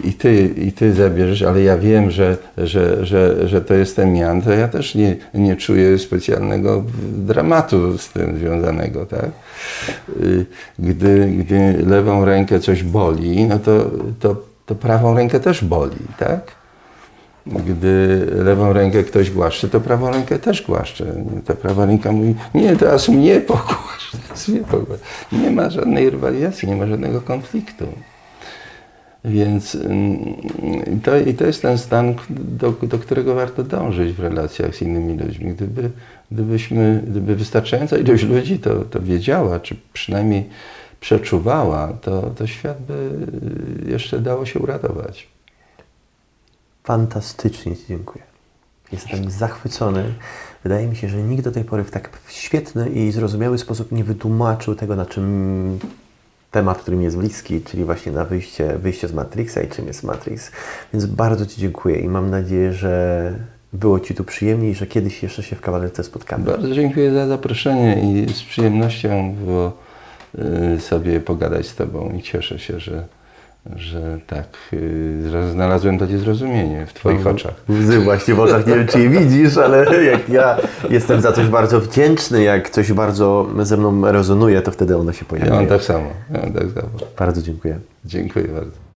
i, ty, i ty zabierzesz, ale ja wiem, że, że, że, że to jestem ja, to ja też nie, nie czuję specjalnego dramatu z tym związanego, tak? Yy, Gdy, gdy lewą rękę coś boli, no to, to, to prawą rękę też boli, tak? Gdy lewą rękę ktoś głaszcze, to prawą rękę też głaszcze. Ta prawa ręka mówi, nie, teraz mnie pogłasz. Nie ma żadnej rywalizacji, nie ma żadnego konfliktu. Więc mm, to, i to jest ten stan, do, do którego warto dążyć w relacjach z innymi ludźmi. Gdyby, gdybyśmy, gdyby wystarczająca ilość ludzi to, to wiedziała, czy przynajmniej przeczuwała, to, to świat by jeszcze dało się uratować. Fantastycznie Ci dziękuję. Jestem zachwycony. Wydaje mi się, że nikt do tej pory w tak świetny i zrozumiały sposób nie wytłumaczył tego, na czym temat, który mi jest bliski, czyli właśnie na wyjście, wyjście z Matrixa i czym jest Matrix. Więc bardzo Ci dziękuję i mam nadzieję, że było Ci tu przyjemnie i że kiedyś jeszcze się w kawalerce spotkamy. Bardzo dziękuję za zaproszenie i z przyjemnością było y, sobie pogadać z Tobą i cieszę się, że, że tak y, zra- znalazłem takie zrozumienie w Twoich oczach. Łzy właśnie w oczach, nie wiem czy je widzisz, ale *laughs* jak ja jestem za coś bardzo wdzięczny, jak coś bardzo ze mną rezonuje, to wtedy ono się Ja pojawia. mam tak samo. Ja mam tak samo. Bardzo dziękuję. Dziękuję bardzo.